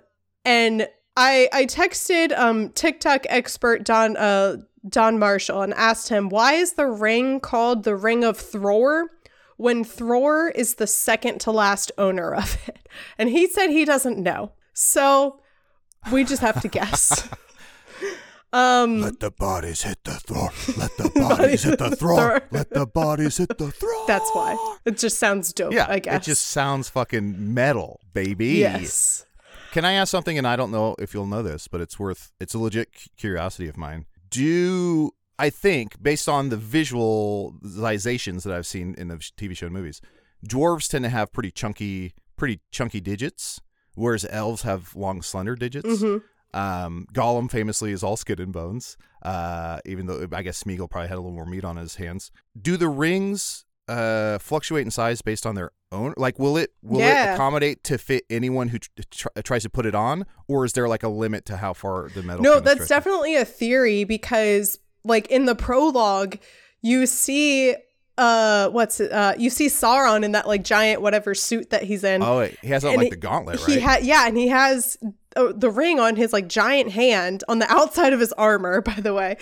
and I I texted um TikTok expert Don uh Don Marshall and asked him why is the ring called the Ring of Thror when Thror is the second to last owner of it, and he said he doesn't know. So we just have to guess. Um, Let the bodies hit the floor. Let the bodies hit the. Thrower. Let the bodies hit the floor. that's why. It just sounds dope, Yeah, I guess. it just sounds fucking metal, baby. Yes. Can I ask something? And I don't know if you'll know this, but it's worth. It's a legit curiosity of mine. Do I think, based on the visualizations that I've seen in the TV show and movies, dwarves tend to have pretty chunky, pretty chunky digits, whereas elves have long, slender digits. Mhm. Um, Gollum famously is all skin and bones. Uh, even though I guess Smeagol probably had a little more meat on his hands. Do the rings uh fluctuate in size based on their own? Like, will it will Yeah. it accommodate to fit anyone who tr- tr- tries to put it on, or is there like a limit to how far the metal? No, that's definitely a theory because like in the prologue, you see uh what's it uh you see Sauron in that like giant whatever suit that he's in. Oh, he has on like he- the gauntlet, right? He had yeah, and he has uh, the ring on his like giant hand on the outside of his armor, by the way.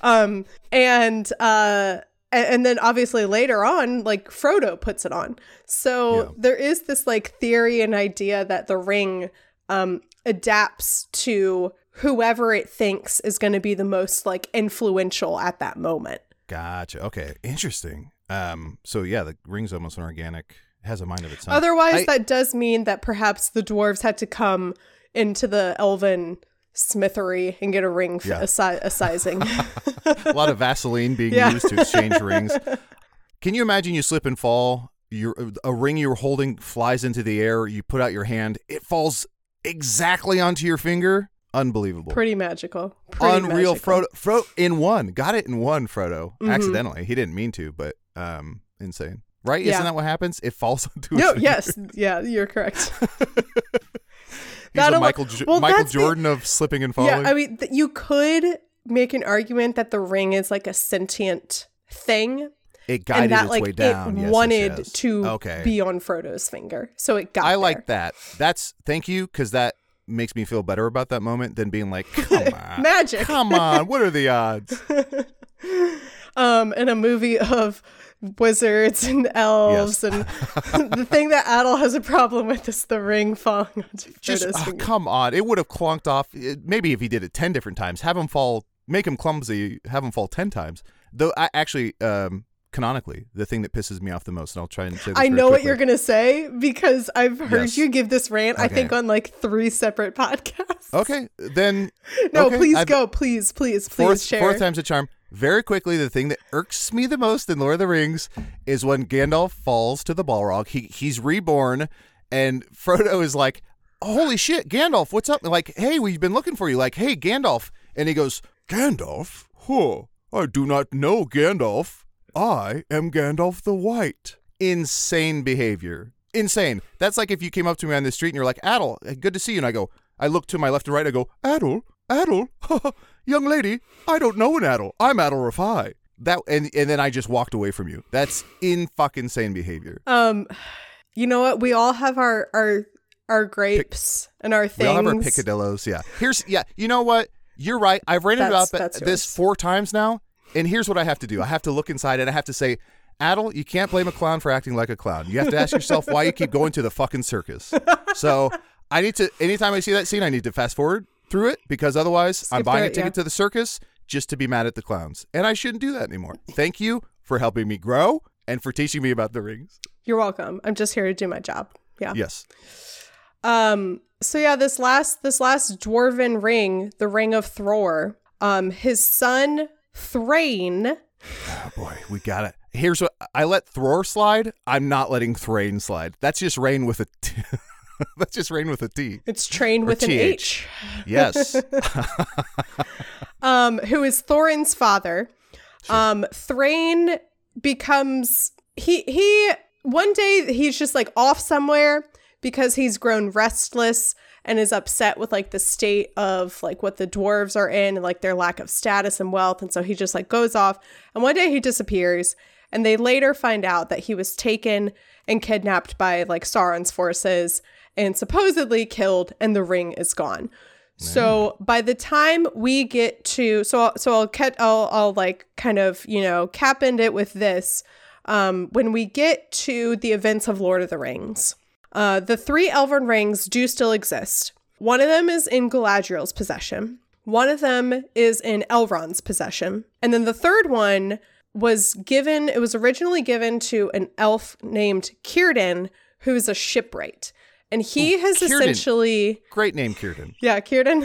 Um and uh and then obviously later on like Frodo puts it on. So Yeah. there is this like theory and idea that the ring um adapts to whoever it thinks is going to be the most like influential at that moment. Gotcha. Okay, interesting. Um, so yeah, the ring's almost an organic. Has a mind of its own. Otherwise, I- that does mean that perhaps the dwarves had to come into the elven smithery and get a ring Yeah. a, si- a sizing. a lot of Vaseline being Yeah. used to exchange rings. Can you imagine you slip and fall? Your a ring you were holding flies into the air. You put out your hand, it falls exactly onto your finger. Unbelievable, Pretty magical. Pretty unreal. magical. Frodo, Fro in one, got it in one. Frodo Mhm. accidentally. He didn't mean to, but um, insane. Right? Yeah. Isn't that what happens? It falls onto. his No, yes, yeah, you're correct. That'll- a Michael J- well, Michael that's the- Jordan of slipping and falling. Yeah, I mean, th- you could make an argument that the ring is like a sentient thing, it guided and that its like way down. it yes, yes, wanted yes. to okay. be on Frodo's finger, so it got. I there. like that. That's thank you because that makes me feel better about that moment than being like, come on, magic. come on, what are the odds? um, in a movie of wizards and elves, Yes. and the thing that Adal has a problem with is the ring falling onto Just oh, come on, it would have clunked off. It- maybe if he did it ten different times, have him fall, make him clumsy, have him fall ten times. Though I actually, um, canonically, the thing that pisses me off the most, and I'll try and say this I know what you're gonna say because I've heard Yes. you give this rant. I think on like three separate podcasts. Okay, then No, okay, please I've- go. Please, please, please fourth, share. fourth time's a charm. Very quickly, the thing that irks me the most in Lord of the Rings is when Gandalf falls to the Balrog. He he's reborn, and Frodo is like, "Holy shit, Gandalf, what's up?" Like, "Hey, we've been looking for you." Like, "Hey, Gandalf," and he goes, "Gandalf? Huh? I do not know Gandalf. I am Gandalf the White." Insane behavior. Insane. That's like if you came up to me on the street and you're like, "Adal, good to see you," and I go, I look to my left and right. I go, Adal, Adal, young lady, I don't know an Adal. I'm Adal Rifai. That and and then I just walked away from you. That's in fucking sane behavior. Um, you know what? We all have our our our grapes and our things. We all have our picadillos. Yeah. Here's yeah. You know what? You're right. I've about that, that's this yours. four times now, and here's what I have to do. I have to look inside and I have to say. Adal, you can't blame a clown for acting like a clown. You have to ask yourself why you keep going to the fucking circus. So I need to. Anytime I see that scene, I need to fast forward through it because otherwise, I'm buying through a ticket yeah. to the circus just to be mad at the clowns, and I shouldn't do that anymore. Thank you for helping me grow and for teaching me about the rings. You're welcome. I'm just here to do my job. Yeah. Yes. Um. So yeah, this last this last dwarven ring, the Ring of Thror. Um, his son Thrain. Oh boy, we got it. Here's what I let Thror slide. I'm not letting Thrain slide. That's just rain with a T. That's just rain with a T. It's trained Or with an H. Yes. um, who is Thorin's father. Um, Thrain becomes he he one day he's just like off somewhere because he's grown restless and is upset with like the state of like what the dwarves are in and like their lack of status and wealth and so he just like goes off and one day he disappears and they later find out that he was taken and kidnapped by like Sauron's forces and supposedly killed and the ring is gone. So by the time we get to so I'll, so I'll cut I'll I'll like kind of you know cap end it with this um, when we get to the events of Lord of the Rings. Uh, the three Elven rings do still exist. One of them is in Galadriel's possession. One of them is in Elrond's possession. And then the third one was given, it was originally given to an elf named Círdan, who's a shipwright. And he has Círdan. essentially, Great name, Kieran. yeah, Círdan.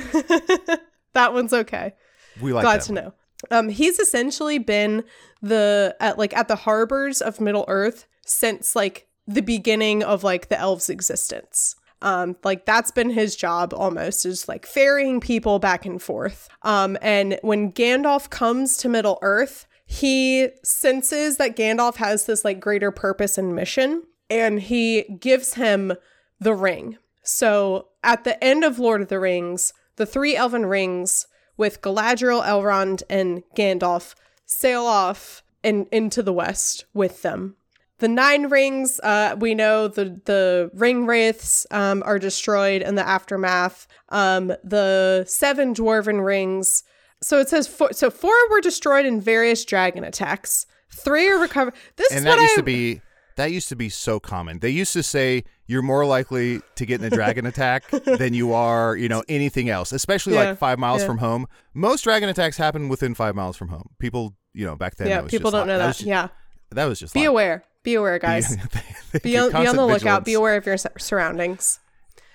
that one's okay. We like Glad to one. know. Um, he's essentially been the at like at the harbors of Middle Earth since like the beginning of like the elves' existence. Um, like that's been his job almost is like ferrying people back and forth. Um, and when Gandalf comes to Middle Earth, he senses that Gandalf has this like greater purpose and mission, and he gives him the ring. So at the end of Lord of the Rings, the three elven rings with Galadriel, Elrond, and Gandalf sail off and into the west with them. The nine rings, uh, we know the the ring wraiths um, are destroyed in the aftermath. Um, the seven dwarven rings. So it says four, so four were destroyed in various dragon attacks. Three are recovered. This And is that what used I to be that used to be so common. They used to say you're more likely to get in a dragon attack than you are, you know, anything else, especially Yeah, like five miles yeah. from home. Most dragon attacks happen within five miles from home. People, you know, back then. yeah was people don't know that. was just- yeah, that was just be like- aware. Be aware, guys. Be on, be on the lookout. Be aware of your surroundings.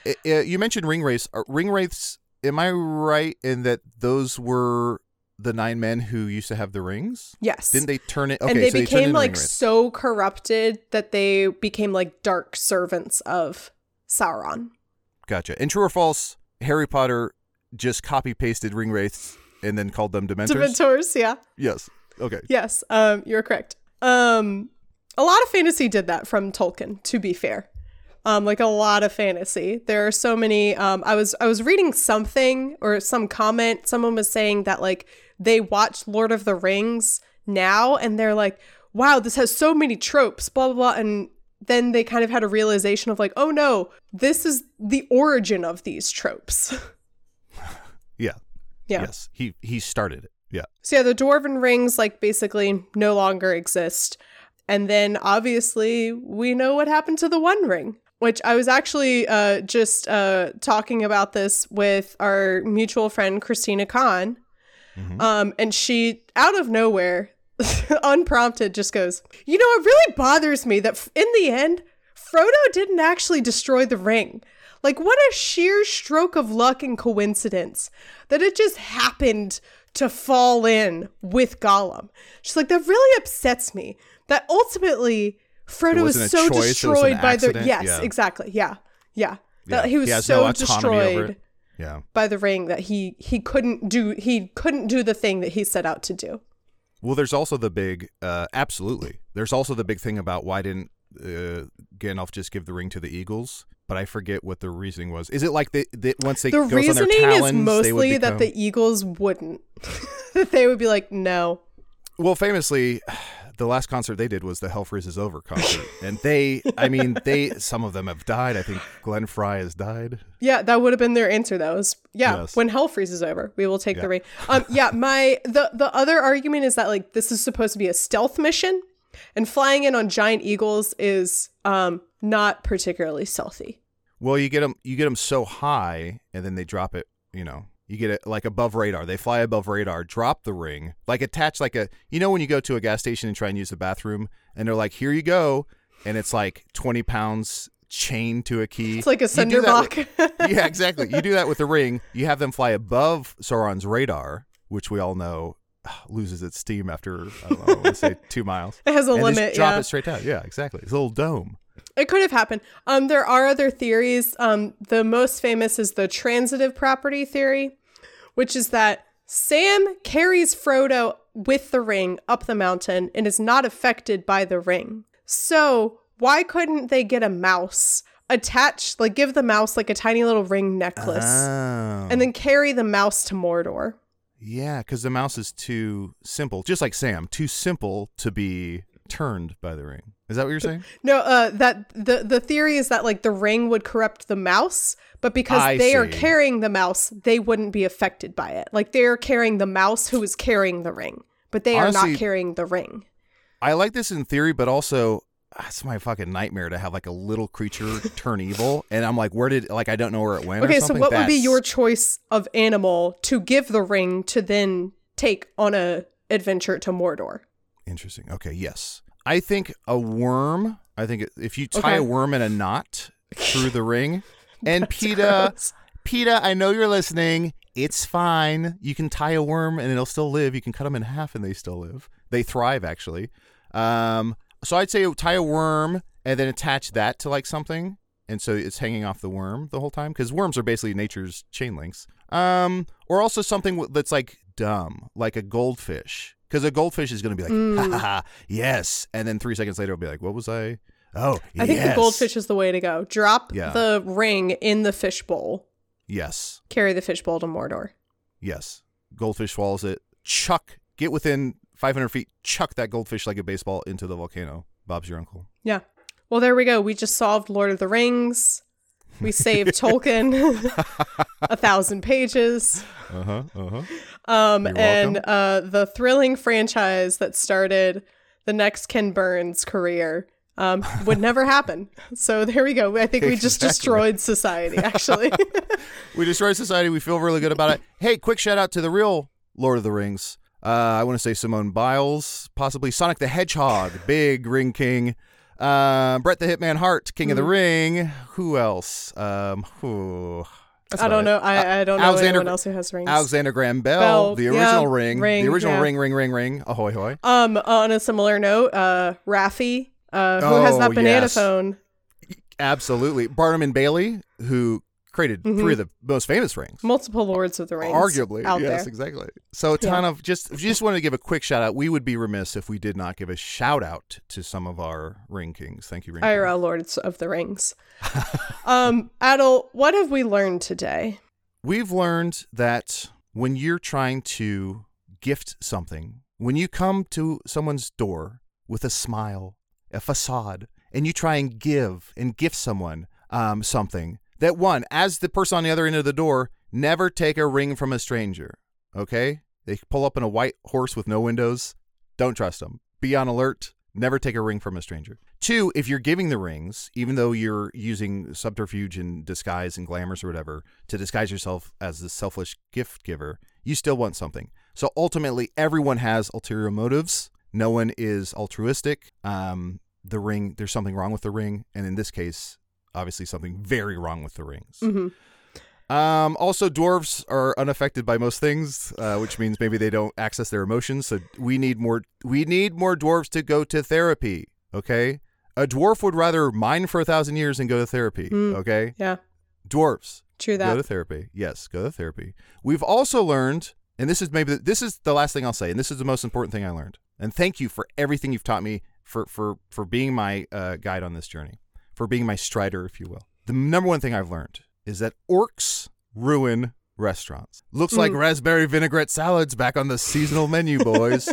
I- I- you mentioned ring wraiths. Are ring wraiths. Am I right in that those were the nine men who used to have the rings? Yes. Didn't they turn it? Okay, and they so became into like so corrupted that they became like dark servants of Sauron. Gotcha. And true or false? Harry Potter just copy pasted ring wraiths and then called them Dementors. Dementors, yeah. Yes. Okay. Yes, um, you're correct. Um, a lot of fantasy did that from Tolkien, to be fair. Um, like a lot of fantasy. There are so many. Um, I was I was reading something or some comment. Someone was saying that like they watch Lord of the Rings now and they're like, wow, this has so many tropes, blah blah blah. And then they kind of had a realization of like, oh no, this is the origin of these tropes. Yeah. yeah. Yes. He he started it. Yeah. So yeah, the dwarven rings like basically no longer exist. And then obviously we know what happened to the one ring, which I was actually uh, just uh, talking about this with our mutual friend Christina Kahn. Mhm. Um, and she out of nowhere, unprompted, just goes, "You know, it really bothers me that f- in the end, Frodo didn't actually destroy the ring. Like, what a sheer stroke of luck and coincidence that it just happened to fall in with Gollum." She's like, "That really upsets me. That ultimately Frodo was so choice, it was an destroyed by the yes, Yeah. exactly, yeah, yeah." That he was He so no destroyed. Yeah. by the ring that he he couldn't do he couldn't do the thing that he set out to do. Well, there's also the big, uh, absolutely. There's also the big thing about why didn't uh, Gandalf just give the ring to the Eagles? But I forget what the reasoning was. Is it like the, they once they The goes on their reasoning talons, is mostly become- that the Eagles wouldn't. that they would be like, no. well, famously, the last concert they did was the Hell Freezes Over concert, and they, I mean, they some of them have died. I think Glenn Frey has died. Yeah, that would have been their answer though. Is yeah, Yes. when hell freezes over, we will take Yeah. the ring. Um yeah, my the the other argument is that like this is supposed to be a stealth mission and flying in on giant eagles is um not particularly stealthy. Well, you get them, you get them so high, and then they drop it. You know, you get it like above radar. They fly above radar, drop the ring, like attach like a. You know, when you go to a gas station and try and use the bathroom, and they're like, "Here you go," and it's like twenty pounds chained to a key. It's like a cinder block. yeah, exactly. You do that with the ring. You have them fly above Sauron's radar, which we all know ah, loses its steam after I don't know, let's say two miles. it has a and limit, just drop yeah. it straight down. Yeah, exactly. It's a little dome. It could have happened. Um, there are other theories. Um, the most famous is the transitive property theory, which is that Sam carries Frodo with the ring up the mountain and is not affected by the ring. So why couldn't they get a mouse attached, like give the mouse like a tiny little ring necklace, Oh. and then carry the mouse to Mordor? Yeah, because the mouse is too simple, just like Sam, too simple to be turned by the ring. Is that what you're saying? No, uh, that the the theory is that like the ring would corrupt the mouse, but because I they are carrying the mouse, they wouldn't be affected by it. Like they're carrying the mouse who is carrying the ring, but they are not carrying the ring. I like this in theory, but also that's my fucking nightmare to have like a little creature turn evil, and I'm like, where did like I don't know where it went. or Okay, so what would be your choice of animal to give the ring to then take on a adventure to Mordor? Interesting. Okay, yes. I think a worm. I think if you tie Okay. a worm in a knot through the ring, and PETA, gross. PETA, I know you're listening. It's fine. You can tie a worm and it'll still live. You can cut them in half and they still live. They thrive actually. Um, so I'd say tie a worm and then attach that to like something, and so it's hanging off the worm the whole time because worms are basically nature's chain links. Um, or also something that's like dumb, like a goldfish, because a goldfish is going to be like, ha ha mm. ha, yes, and then three seconds later it'll be like, what was I? Oh, I think the goldfish is the way to go. Drop Yeah. the ring in the fishbowl. Yes, Carry the fishbowl to Mordor. yes. Goldfish swallows it. Chuck, get within 500 feet. Chuck that goldfish like a baseball into the volcano. Bob's your uncle. Yeah. Well, there we go. We just solved Lord of the Rings. We saved Tolkien a thousand pages. Uh huh. Uh huh. Um, and uh, the thrilling franchise that started the next Ken Burns career um, would never happen. So there we go. I think we just destroyed society, actually. We destroyed society. We feel really good about it. Hey, quick shout out to the real Lord of the Rings. Uh, I want to say Simone Biles, possibly Sonic the Hedgehog, big Ring King. Uh, Bret the Hitman Hart, King of the Ring. Who else? Um, who? I don't know. I, I don't know Alexander- anyone else who has rings. Alexander Graham Bell, Bell, the yeah, original ring, ring, the original yeah. ring, ring, ring, ring. Ahoy, hoy. Um, on a similar note, uh, Raffi, uh, who has Oh, that banana yes. phone. Absolutely. Barnum and Bailey, who created three of the most famous rings. Multiple Lords of the Rings. Arguably, out yes, there. exactly. So a ton of just if you just wanted to give a quick shout out. We would be remiss if we did not give a shout out to some of our ring kings. Thank you, ring. King. IRL Lords of the Rings. um, Adal, what have we learned today? We've learned that when you're trying to gift something, when you come to someone's door with a smile, a facade, and you try and give and gift someone um, something, that one, as the person on the other end of the door, never take a ring from a stranger. Okay? They pull up in a white horse with no windows. Don't trust them. Be on alert. Never take a ring from a stranger. Two, if you're giving the rings, even though you're using subterfuge and disguise and glamours or whatever to disguise yourself as the selfish gift giver, you still want something. So ultimately, everyone has ulterior motives. No one is altruistic. Um, the ring, there's something wrong with the ring. And in this case, obviously, something very wrong with the rings. hmm Um, also, dwarves are unaffected by most things, uh, which means maybe they don't access their emotions. So we need more. We need more dwarves to go to therapy. Okay, a dwarf would rather mine for a thousand years than go to therapy. Mm. Okay, Yeah, dwarves true that. go to therapy. Yes, go to therapy. We've also learned, and this is maybe this is the last thing I'll say, and this is the most important thing I learned. And thank you for everything you've taught me for for for being my uh, guide on this journey, for being my strider, if you will. The number one thing I've learned is that orcs ruin restaurants. Looks like Mm. raspberry vinaigrette salads back on the seasonal menu, boys.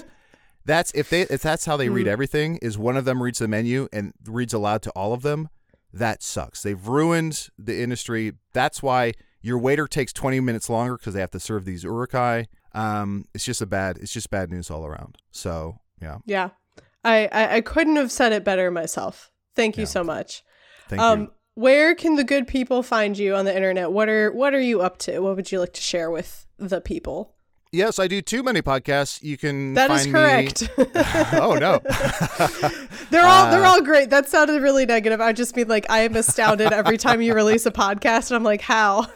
That's if they if that's how they read Mm. everything is one of them reads the menu and reads aloud to all of them. That sucks. They've ruined the industry. That's why your waiter takes 20 minutes longer because they have to serve these Uruk-hai. Um, it's just a bad. It's just bad news all around. So yeah, Yeah, I, I I couldn't have said it better myself. Thank you Yeah. so much. Thank um, you. where can the good people find you on the internet? What are what are you up to? What would you like to share with the people? Yes, I do too many podcasts. You can. That is find me- correct. oh no. they're all they're Uh, all great. That sounded really negative. I just mean like I am astounded every time you release a podcast, and I'm like, how?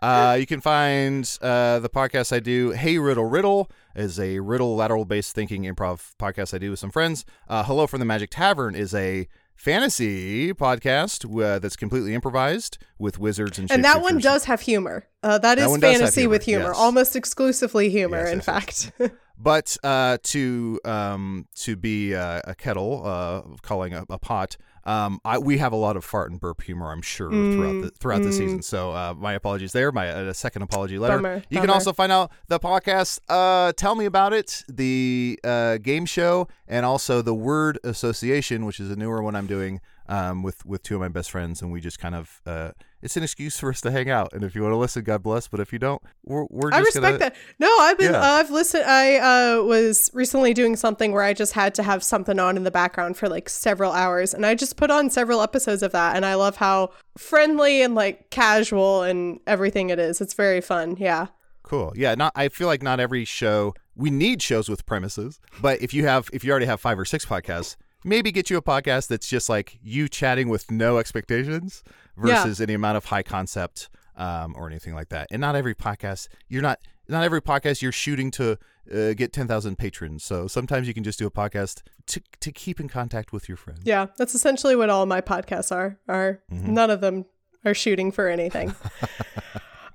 Uh, you can find uh, the podcast I do, Hey Riddle Riddle, is a riddle lateral based thinking improv podcast I do with some friends. Uh, Hello from the Magic Tavern is a fantasy podcast uh, that's completely improvised with wizards and and that one does have humor. Uh, that That is one does have fantasy with humor, humor, yes. almost exclusively humor. Yes, in yes, fact, But uh, to um, to be uh, a kettle, uh, calling a, a pot, Um, I, we have a lot of fart and burp humor, I'm sure, throughout the throughout the season. So uh, my apologies there. My uh, second apology letter. Bummer, you can also find out the podcast. Uh, tell me about it, the uh, game show, and also the word association, which is a newer one I'm doing um, with with two of my best friends, and we just kind of uh, it's an excuse for us to hang out. And if you want to listen, God bless. But if you don't, we're we're just I respect gonna, that. No, I've been. Yeah. I've listened. I uh, was recently doing something where I just had to have something on in the background for like several hours, and I just put on several episodes of that, and I love how friendly and like casual and everything it is. It's very fun. Yeah. Cool. Yeah. Not. I feel like not every show. We need shows with premises, but if you have, if you already have five or six podcasts, maybe get you a podcast that's just like you chatting with no expectations Yeah. versus any amount of high concept um, or anything like that. And not every podcast, you're not. Not every podcast you're shooting to uh, get ten thousand patrons. So sometimes you can just do a podcast to to keep in contact with your friends. Yeah, that's essentially what all my podcasts are. Are none of them are shooting for anything.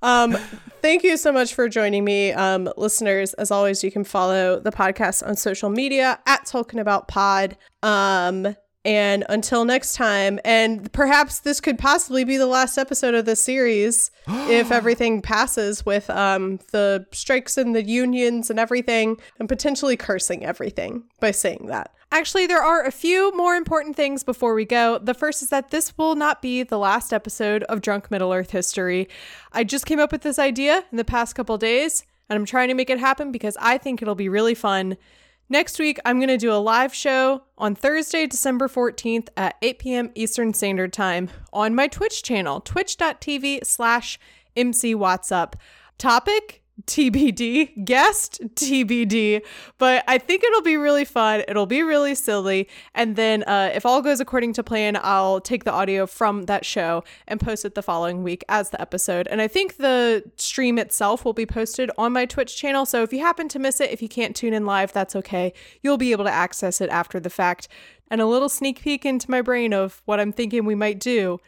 um, thank you so much for joining me, um, listeners. As always, you can follow the podcast on social media at Tolkien About Pod. Um, and until next time, and perhaps this could possibly be the last episode of this series if everything passes with um, the strikes and the unions and everything, and potentially cursing everything by saying that. Actually, there are a few more important things before we go. The first is that this will not be the last episode of Drunk Middle Earth History. I just came up with this idea in the past couple days, and I'm trying to make it happen because I think it'll be really fun. Next week, I'm going to do a live show on Thursday, December 14th at 8 p.m. Eastern Standard Time on my Twitch channel, twitch.tv slash mcwattsup. Topic? TBD. Guest? TBD. But I think it'll be really fun. It'll be really silly. And then, uh, if all goes according to plan, I'll take the audio from that show and post it the following week as the episode. And I think the stream itself will be posted on my Twitch channel. So if you happen to miss it, if you can't tune in live, that's okay. You'll be able to access it after the fact. And a little sneak peek into my brain of what I'm thinking we might do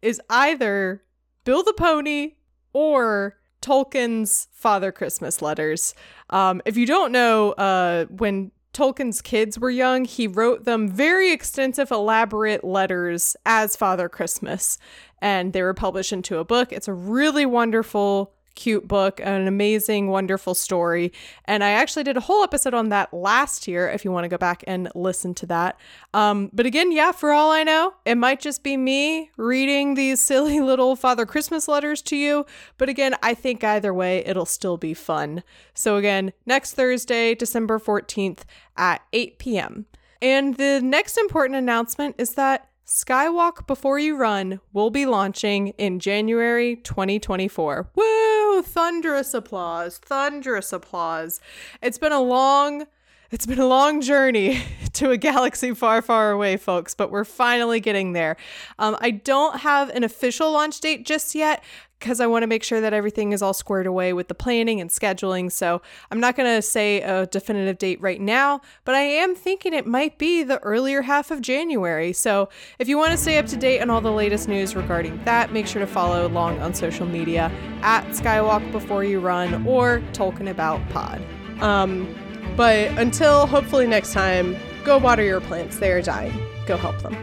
is either Bill the Pony or Tolkien's Father Christmas letters. Um, if you don't know, uh, when Tolkien's kids were young, he wrote them very extensive, elaborate letters as Father Christmas, and they were published into a book. It's a really wonderful, cute book, an amazing, wonderful story. And I actually did a whole episode on that last year if you want to go back and listen to that. Um, but again, yeah, for all I know, it might just be me reading these silly little Father Christmas letters to you. But again, I think either way, it'll still be fun. So again, next Thursday, December 14th at 8 p.m. And the next important announcement is that Skywalk Before You Run will be launching in January 2024. Woo! Thunderous applause, thunderous applause. It's been a long it's been a long journey to a galaxy far, far away, folks, but we're finally getting there. Um, I don't have an official launch date just yet because I want to make sure that everything is all squared away with the planning and scheduling. So I'm not going to say a definitive date right now, but I am thinking it might be the earlier half of January. So if you want to stay up to date on all the latest news regarding that, make sure to follow along on social media at Skywalk Before You Run or Tolkien About Pod. Um, but until hopefully next time, go water your plants. They are dying. Go help them.